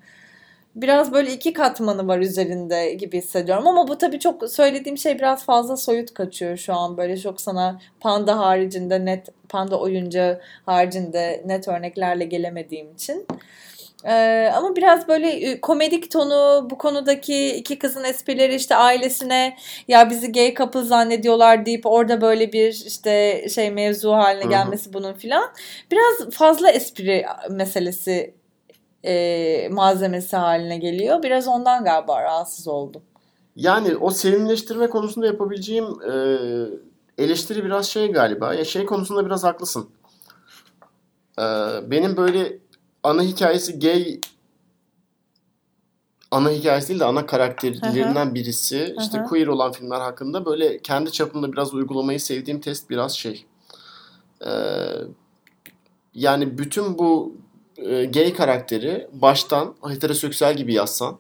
Biraz böyle iki katmanı var üzerinde gibi hissediyorum. Ama bu tabii çok söylediğim şey biraz fazla soyut kaçıyor şu an. Böyle çok sana panda haricinde net panda oyuncu haricinde net örneklerle gelemediğim için. Ee, ama biraz böyle e, komedik tonu bu konudaki iki kızın esprileri işte ailesine ya bizi gay couple zannediyorlar deyip orada böyle bir işte şey mevzu haline gelmesi bunun filan. Biraz fazla espri meselesi e, malzemesi haline geliyor. Biraz ondan galiba rahatsız oldum. Yani o sevimleştirme konusunda yapabileceğim e, eleştiri biraz şey galiba. Ya şey konusunda biraz haklısın. E, benim böyle ana hikayesi gay ana hikayesi değil de ana karakterlerinden birisi işte Hı hı. queer olan filmler hakkında böyle kendi çapımda biraz uygulamayı sevdiğim test biraz şey. E, yani bütün bu e, gay karakteri baştan heteroseksüel gibi yazsan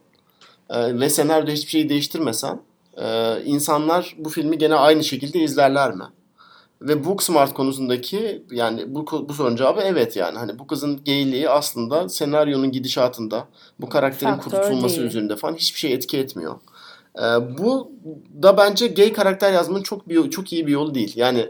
e, ve senaryoda hiçbir şeyi değiştirmesen e, insanlar bu filmi gene aynı şekilde izlerler mi? Ve Booksmart konusundaki yani bu bu sorunun cevabı evet yani. Hani bu kızın gayliği aslında senaryonun gidişatında, bu karakterin Faktör kurtulması değil. üzerinde falan hiçbir şey etki etmiyor. E, bu da bence gay karakter yazmanın çok bir çok iyi bir yolu değil. Yani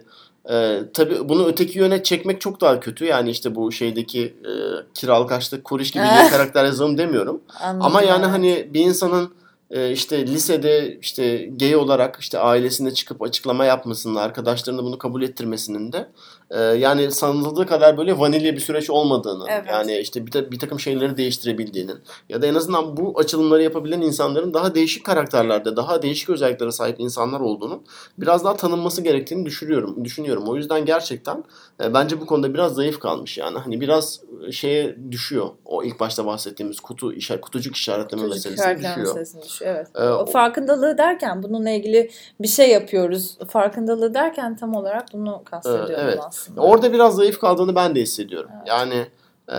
e, tabii bunu öteki yöne çekmek çok daha kötü. Yani işte bu şeydeki e, kiralık açlık kuriş gibi gay karakter yazalım demiyorum. Anladım, Ama yani hani bir insanın e, işte lisede işte gay olarak işte ailesine çıkıp açıklama yapmasının, arkadaşlarına bunu kabul ettirmesinin de e, yani sanıldığı kadar böyle vanilya bir süreç olmadığını, Evet. yani işte bir, ta- bir takım şeyleri değiştirebildiğinin ya da en azından bu açılımları yapabilen insanların daha değişik karakterlerde, daha değişik özelliklere sahip insanlar olduğunu biraz daha tanınması gerektiğini düşünüyorum. Düşünüyorum. O yüzden gerçekten e, bence bu konuda biraz zayıf kalmış yani. Hani biraz e, şeye düşüyor. O ilk başta bahsettiğimiz kutu işaret, kutucuk işaretleme Çocuk meselesi işaretleme düşüyor. düşüyor, Evet. Ee, O farkındalığı derken bununla ilgili bir şey yapıyoruz. Farkındalığı derken tam olarak bunu kastediyorum Ee, evet. aslında. Orada biraz zayıf kaldığını ben de hissediyorum. Evet. Yani e,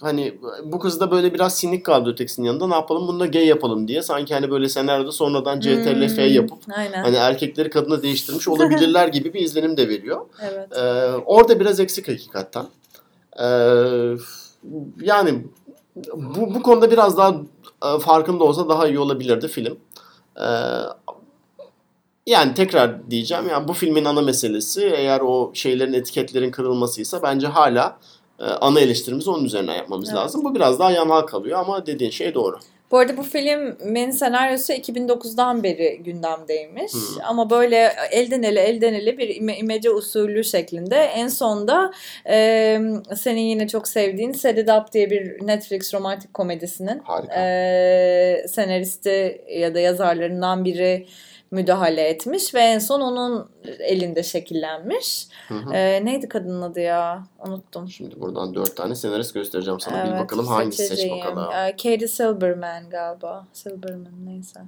hani bu kız da böyle biraz sinik kaldı ötekisinin yanında. Ne yapalım bunu da gay yapalım diye. Sanki hani böyle senaryoda sonradan CTRL-F Hmm, yapıp Aynen. hani erkekleri kadına değiştirmiş olabilirler gibi bir izlenim de veriyor. evet. Ee, orada biraz eksik hakikaten. Ee, yani bu, bu konuda biraz daha e, farkında olsa daha iyi olabilirdi film. Ee, yani tekrar diyeceğim yani bu filmin ana meselesi eğer o şeylerin etiketlerin kırılmasıysa bence hala e, ana eleştirimizi onun üzerinden yapmamız Evet. lazım. Bu biraz daha yanal kalıyor ama dediğin şey doğru. Bu arada bu filmin senaryosu 2009'dan beri gündemdeymiş. Hı. Ama böyle elden ele elden ele bir ime- imece usulü şeklinde. En sonda e, senin yine çok sevdiğin Set It Up diye bir Netflix romantik komedisinin Harika. e, senaristi ya da yazarlarından biri müdahale etmiş ve en son onun elinde şekillenmiş. Hı hı. E, neydi kadının adı ya? Unuttum. Şimdi buradan dört tane senarist göstereceğim sana. bir Evet, bakalım hangisi seç bakalım. Ee, Katie Silberman galiba. Silberman neyse.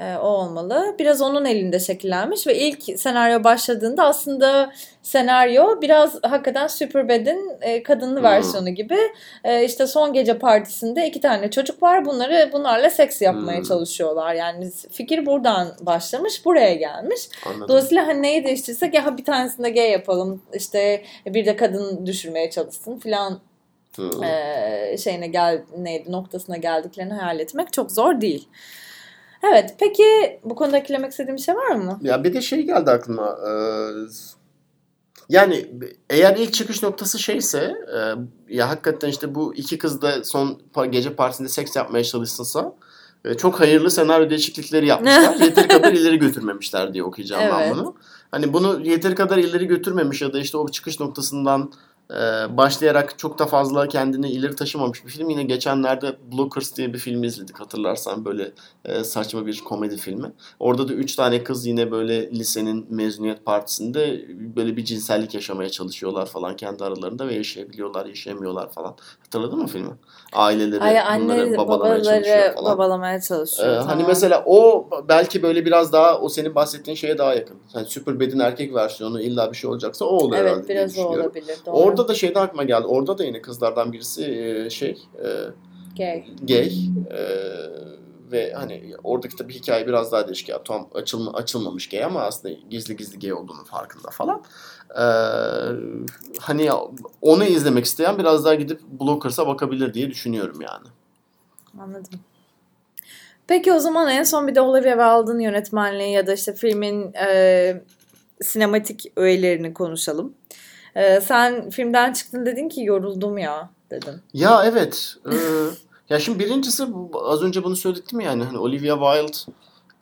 Ee, o olmalı. Biraz onun elinde şekillenmiş ve ilk senaryo başladığında aslında senaryo biraz hakikaten Superbad'in e, kadınlı Hmm. versiyonu gibi. E, işte son gece partisinde iki tane çocuk var. Bunları bunlarla seks yapmaya Hmm. çalışıyorlar. Yani fikir buradan başlamış, buraya gelmiş. Anladım. Dolayısıyla hani neyi değiştirsek ya bir tanesini de gay yapalım. işte bir de kadın düşürmeye çalışsın filan Hı. e, şeyine gel neydi noktasına geldiklerini hayal etmek çok zor değil. Evet peki bu konuda eklemek istediğim bir şey var mı? Ya bir de şey geldi aklıma. e, yani eğer ilk çıkış noktası şeyse e, ya hakikaten işte bu iki kız da son gece partisinde seks yapmaya çalışsınsa e, çok hayırlı senaryo değişiklikleri yapmışlar. yeteri kadar ileri götürmemişler diye okuyacağım ben Evet. bunu. Hani bunu yeteri kadar ileri götürmemiş ya da işte o çıkış noktasından başlayarak çok da fazla kendini ileri taşımamış bir film. Yine geçenlerde Blockers diye bir film izledik hatırlarsan böyle e, saçma bir komedi filmi. Orada da üç tane kız yine böyle lisenin mezuniyet partisinde böyle bir cinsellik yaşamaya çalışıyorlar falan kendi aralarında ve yaşayabiliyorlar, yaşayamıyorlar falan. Hatırladın mı filmi? Aileleri Ay bunları anne babalamaya çalışıyor babaları falan. babalamaya çalışıyor. Ee, Hani tamam. mesela o belki böyle biraz daha o senin bahsettiğin şeye daha yakın. Hani Superbad'in erkek versiyonu illa bir şey olacaksa o olur herhalde Evet biraz o olabilir. Doğru. Orada da şeyden aklıma geldi. Orada da yine kızlardan birisi şey Gay. gay ve hani oradaki tabii hikaye biraz daha değişik. Ya, tam açılma, açılmamış gay ama aslında gizli gizli gay olduğunun farkında falan. Hani onu izlemek isteyen biraz daha gidip Blockers'a bakabilir diye düşünüyorum yani. Anladım. Peki o zaman en son bir de Olivia Wilde'ın yönetmenliği ya da işte filmin e, sinematik öğelerini konuşalım. E, sen filmden çıktın dedin ki yoruldum ya dedin. Ya evet. Ee, ya şimdi birincisi az önce bunu söyledim yani hani Olivia Wilde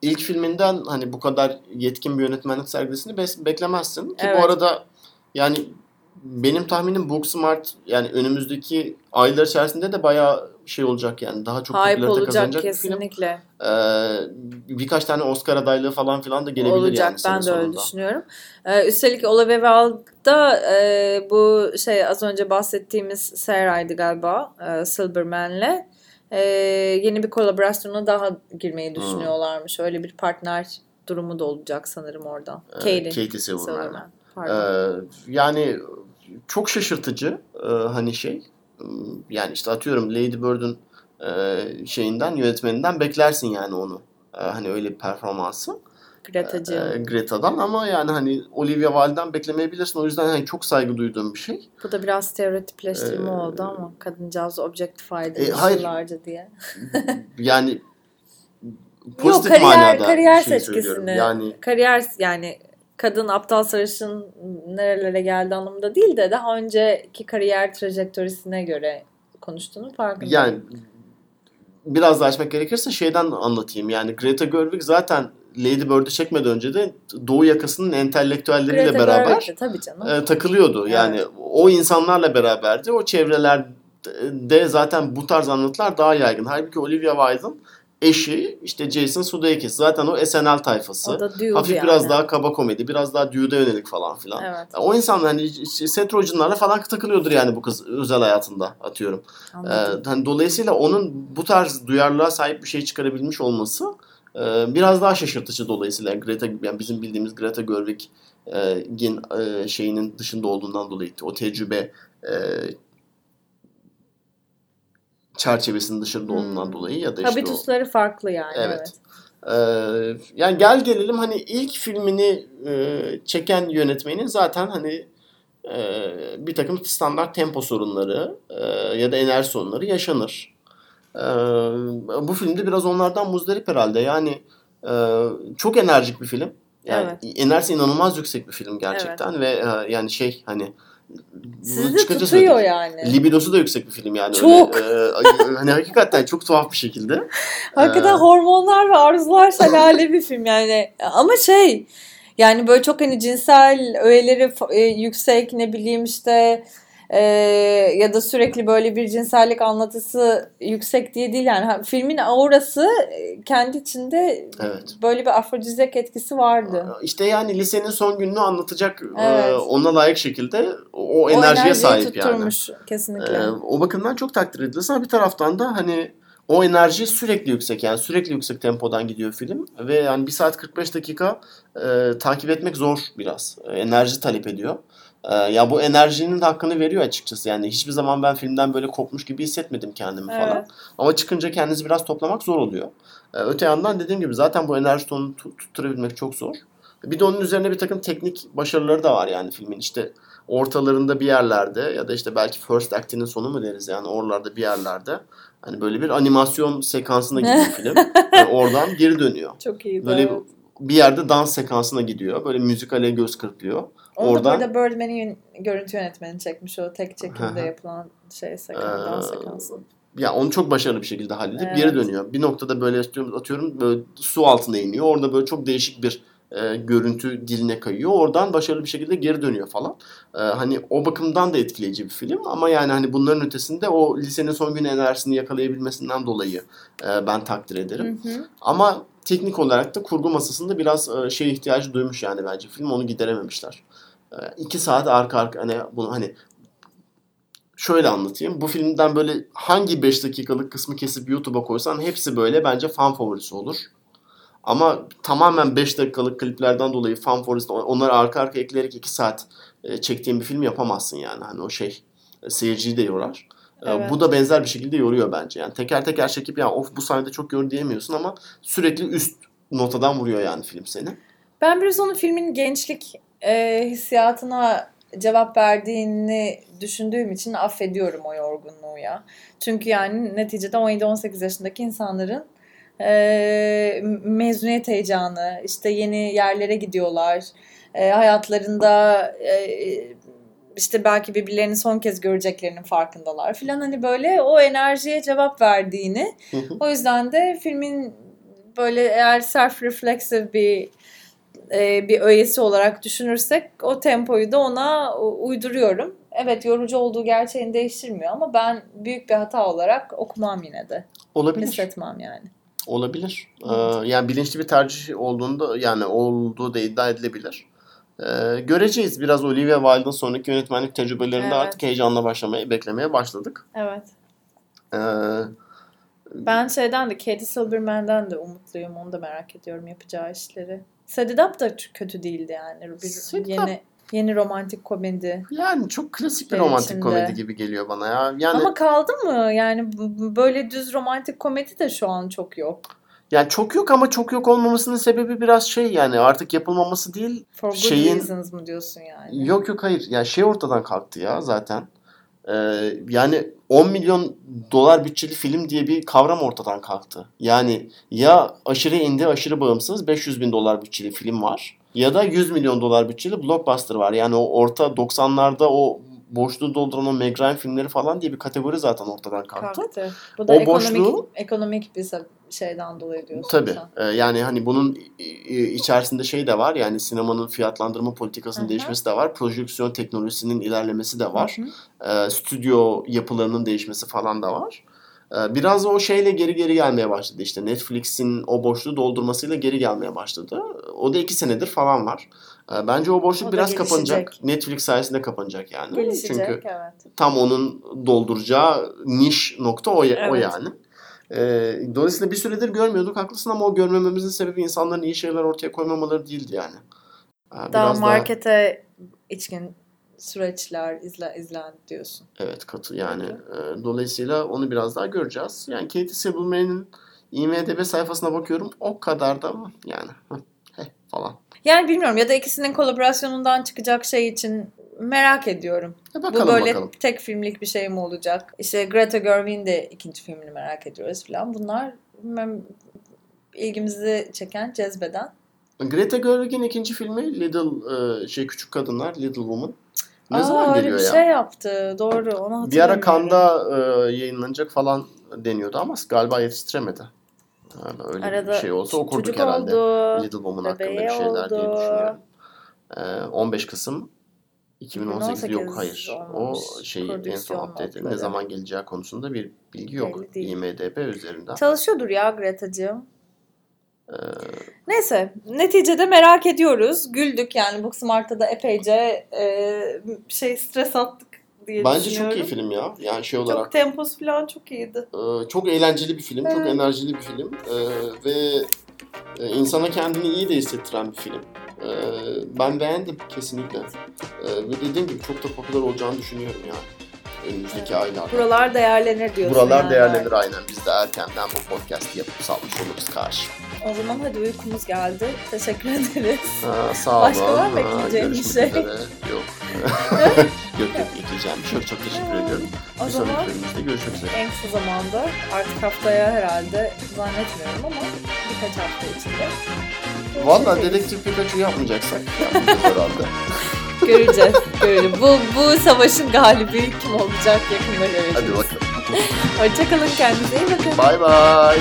ilk filminden hani bu kadar yetkin bir yönetmenlik sergisini be- beklemezsin ki Evet. bu arada yani benim tahminim Booksmart yani önümüzdeki aylar içerisinde de bayağı şey olacak yani daha çok Hype popülarite olacak kazanacak bir film. kesinlikle. Ee, birkaç tane Oscar adaylığı falan filan da gelebilir olacak yani sene ben de öyle sonunda. düşünüyorum. E, üstelik Olivia Wilde'da e, bu şey az önce bahsettiğimiz Sarah'ydı galiba e, Silverman'le. E, yeni bir kolaborasyona daha girmeyi Hmm. düşünüyorlarmış. Öyle bir partner durumu da olacak sanırım orada. Ee, Katie, Katie Silverman. Silverman. Ee, yani çok şaşırtıcı e, hani şey yani işte atıyorum Lady Bird'ün e, şeyinden yönetmeninden beklersin yani onu. E, hani öyle bir performansı. Greta'cığım. E, Greta'dan ama yani hani Olivia Wilde'den beklemeyebilirsin. O yüzden hani çok saygı duyduğum bir şey. Bu da biraz stereotipleştirme Ee, oldu ama kadıncağız objectify E, edilmiş yıllarca diye. Yani pozitif kariyer- manada kariyer şey seçkisini. Yani Kariyer yani kadın aptal sarışın nerelere geldi anlamında değil de daha önceki kariyer trajektorisine göre konuştuğunun farkındayım. Yani biraz daha açmak gerekirse şeyden anlatayım. Yani Greta Gerwig zaten Lady Bird'ü çekmeden önce de Doğu yakasının entelektüelleriyle Greta beraber tabii canım. e, takılıyordu. Yani o insanlarla beraberdi. O çevrelerde zaten bu tarz anlatılar daha yaygın. Halbuki Olivia Wilde'ın eşi işte Jason Sudeikis. Zaten o SNL tayfası. o da dude Hafif yani. biraz daha kaba komedi, biraz daha dude'a yönelik falan filan. Evet O insanlar hani işte Seth Rogen'larla falan takılıyordur yani bu kız özel hayatında atıyorum. Ee, anladım. hani dolayısıyla onun bu tarz duyarlılığa sahip bir şey çıkarabilmiş olması biraz daha şaşırtıcı dolayısıyla Greta yani bizim bildiğimiz Greta Gerwig'in e, şeyinin dışında olduğundan dolayı o tecrübe e, çerçevesinin dışında Hmm. olduğundan dolayı ya da işte o, Habitusları farklı yani. Evet. Evet. ee, yani gel gelelim hani ilk filmini e, çeken yönetmenin zaten hani e, bir takım standart tempo sorunları e, ya da enerji sorunları yaşanır. E, bu filmde biraz onlardan muzdarip herhalde. Yani e, çok enerjik bir film. Yani enerjisi inanılmaz yüksek bir film gerçekten ve e, yani şey hani Sizi tutuyor söyledim. yani. Libidosu da yüksek bir film yani. Çok. Öyle, e, hani hakikaten çok tuhaf bir şekilde. Hakikaten Ee, hormonlar ve arzular şelale bir film yani. Ama şey yani böyle çok hani cinsel öğeleri e, yüksek ne bileyim işte e, ya da sürekli böyle bir cinsellik anlatısı yüksek diye değil yani. Ha, Filmin aurası e, kendi içinde Evet. böyle bir afrodizyak etkisi vardı. İşte yani lisenin son gününü anlatacak Evet. e, ona layık şekilde o, O enerjiye enerjiyi sahip yani. kesinlikle. E, o bakımdan çok takdir edilirsin ama bir taraftan da hani o enerji sürekli yüksek yani sürekli yüksek tempodan gidiyor film ve yani 1 saat 45 dakika e, takip etmek zor biraz. E, enerji talep ediyor. E, ya bu enerjinin hakkını veriyor açıkçası. Yani hiçbir zaman ben filmden böyle kopmuş gibi hissetmedim kendimi falan. Evet. Ama çıkınca kendinizi biraz toplamak zor oluyor. Ee, öte yandan dediğim gibi zaten bu enerji tonunu tut- tutturabilmek çok zor. Bir de onun üzerine bir takım teknik başarıları da var yani filmin. işte ortalarında bir yerlerde ya da işte belki first act'inin sonu mu deriz yani oralarda bir yerlerde. Hani böyle bir animasyon sekansına gidiyor film. Yani oradan geri dönüyor. Çok iyi. Böyle evet. bir yerde dans sekansına gidiyor. Böyle müzikale göz kırpıyor. Onu oradan- da burada Birdman'in görüntü yönetmeni çekmiş o tek çekimde yapılan şey dans Ee, sekansı. ya onu çok başarılı bir şekilde halledip Evet. geri dönüyor. Bir noktada böyle atıyorum böyle su altına iniyor. Orada böyle çok değişik bir e, görüntü diline kayıyor. Oradan başarılı bir şekilde geri dönüyor falan. E, hani o bakımdan da etkileyici bir film ama yani hani bunların ötesinde o lisenin son günü enerjisini yakalayabilmesinden dolayı e, ben takdir ederim. Hı hı. Ama teknik olarak da kurgu masasında biraz e, şey ihtiyacı duymuş yani bence film onu giderememişler. E, iki saat arka arka hani bunu hani şöyle anlatayım. Bu filmden böyle hangi 5 dakikalık kısmı kesip YouTube'a koysan hepsi böyle bence fan favorisi olur. Ama tamamen 5 dakikalık kliplerden dolayı fan favorisi onları arka arka ekleyerek 2 saat e, çektiğin bir film yapamazsın yani. Hani o şey e, seyirciyi de yorar. E, Evet. Bu da benzer bir şekilde yoruyor bence. Yani teker teker çekip ya of bu sahnede çok yor diyemiyorsun ama sürekli üst notadan vuruyor yani film seni. Ben biraz onun filmin gençlik e, hissiyatına cevap verdiğini düşündüğüm için affediyorum o yorgunluğu ya. Çünkü yani neticede 17-18 yaşındaki insanların e, mezuniyet heyecanı, işte yeni yerlere gidiyorlar, e, hayatlarında e, işte belki birbirlerini son kez göreceklerinin farkındalar filan hani böyle o enerjiye cevap verdiğini o yüzden de filmin böyle eğer self reflexive bir e, bir öğesi olarak düşünürsek o tempoyu da ona uyduruyorum. Evet yorucu olduğu gerçeğini değiştirmiyor ama ben büyük bir hata olarak okumam yine de. Olabilir. Hissetmem yani. Olabilir. Ee, yani bilinçli bir tercih olduğunda yani olduğu da iddia edilebilir. Ee, göreceğiz. Biraz Olivia Wilde'ın sonraki yönetmenlik tecrübelerinde Evet. artık heyecanla başlamaya, beklemeye başladık. Evet. Ee, Ben şeyden de Katie Silverman'den de umutluyum. Onu da merak ediyorum yapacağı işleri. Set It Up da kötü değildi yani. Bir Set yeni yeni romantik komedi. yani çok klasik bir Benim romantik için de. komedi gibi geliyor bana ya. Yani Ama kaldı mı? Yani böyle düz romantik komedi de şu an çok yok. yani çok yok ama çok yok olmamasının sebebi biraz şey yani artık yapılmaması değil. For good Şeyin- reasons mı diyorsun yani? Yok yok hayır. Ya şey ortadan kalktı ya zaten. Ee, yani 10 milyon dolar bütçeli film diye bir kavram ortadan kalktı. Yani ya aşırı indie aşırı bağımsız 500 bin dolar bütçeli film var. Ya da 100 milyon dolar bütçeli blockbuster var. Yani o orta 90'larda o boşluğu dolduran o Meg Ryan filmleri falan diye bir kategori zaten ortadan kalktı. Kalktı. Bu da O ekonomik, boşluğu- ekonomik bir şeyden dolayı diyorsun Tabii. sen. Ee, yani hani bunun içerisinde şey de var. Yani sinemanın fiyatlandırma politikasının Hı hı. değişmesi de var. Projeksiyon teknolojisinin ilerlemesi de var. Hı hı. e, stüdyo yapılarının değişmesi falan da var. E, biraz o şeyle geri geri gelmeye başladı işte Netflix'in o boşluğu doldurmasıyla geri gelmeye başladı. O da iki senedir falan var. E, bence o boşluk O biraz kapanacak. Netflix sayesinde kapanacak yani. Gelişecek Çünkü evet. tam onun dolduracağı niş nokta o, o Evet. yani. E, dolayısıyla bir süredir görmüyorduk haklısın ama o görmememizin sebebi insanların iyi şeyler ortaya koymamaları değildi yani. E, Daha biraz markete içkin süreçler izle, izlen diyorsun. Evet katı yani. E, dolayısıyla onu biraz daha göreceğiz. Yani Katie Silverman'in IMDB sayfasına bakıyorum. O kadar da? Yani heh, falan. Yani bilmiyorum ya da ikisinin kolaborasyonundan çıkacak şey için merak ediyorum. E Bu bakalım böyle bakalım. tek filmlik bir şey mi olacak? İşte Greta Gerwig'in de ikinci filmini merak ediyoruz falan. Bunlar ilgimizi çeken, cezbeden. Greta Gerwig'in ikinci filmi Little e, şey küçük kadınlar Little Woman. Ne Aa, zaman geliyor bir ya? şey yaptı. Doğru. Onu Bir ara. Kanda e, yayınlanacak falan deniyordu ama galiba yetiştiremedi. Yani öyle Arada bir şey olsa okurduk çocuk herhalde. oldu. Little Woman hakkında bir şeyler diye oldu. düşünüyorum. E, 15 Kasım 2018 yok 2018 hayır. olmamış. O şeyi en son Prodüksiyon update ne zaman geleceği konusunda bir bilgi yok. IMDB üzerinden. Çalışıyordur ya Greta'cığım. Ee, Neyse neticede merak ediyoruz. Güldük yani Booksmart'ta da epeyce e, şey stres attık diye bence çok iyi film ya. Yani şey Çok olarak temposu falan çok iyiydi. e, çok eğlenceli bir film, çok Evet. enerjili bir film E, ve e, insana kendini iyi de hissettiren bir film. E, ben beğendim kesinlikle. E, ve dediğim gibi çok da popüler olacağını düşünüyorum yani. Önümüzdeki Evet. aylarda. Buralar değerlenir diyorsun. Buralar yani. değerlenir aynen. Biz de erkenden bu podcast'i yapıp salmış oluruz karşı. O zaman hadi uykumuz geldi. Teşekkür ederiz. Ha, sağ olun. Başka var mı ekleyeceğin bir görüşmek şey? üzere. Yok. yok yok ekleyeceğim bir şey yok. Çok teşekkür ediyorum. O Bir zaman sonraki görüşmek üzere. en kısa zamanda artık haftaya herhalde zannetmiyorum ama birkaç hafta içinde. Valla dedektif Pikachu yapmayacaksak yapmayacağız herhalde. Göreceğiz. Göreceğiz. Bu, bu savaşın galibi kim olacak yakında göreceğiz. Hadi bakalım. Hoşçakalın kendinize iyi bakın. Bay bay.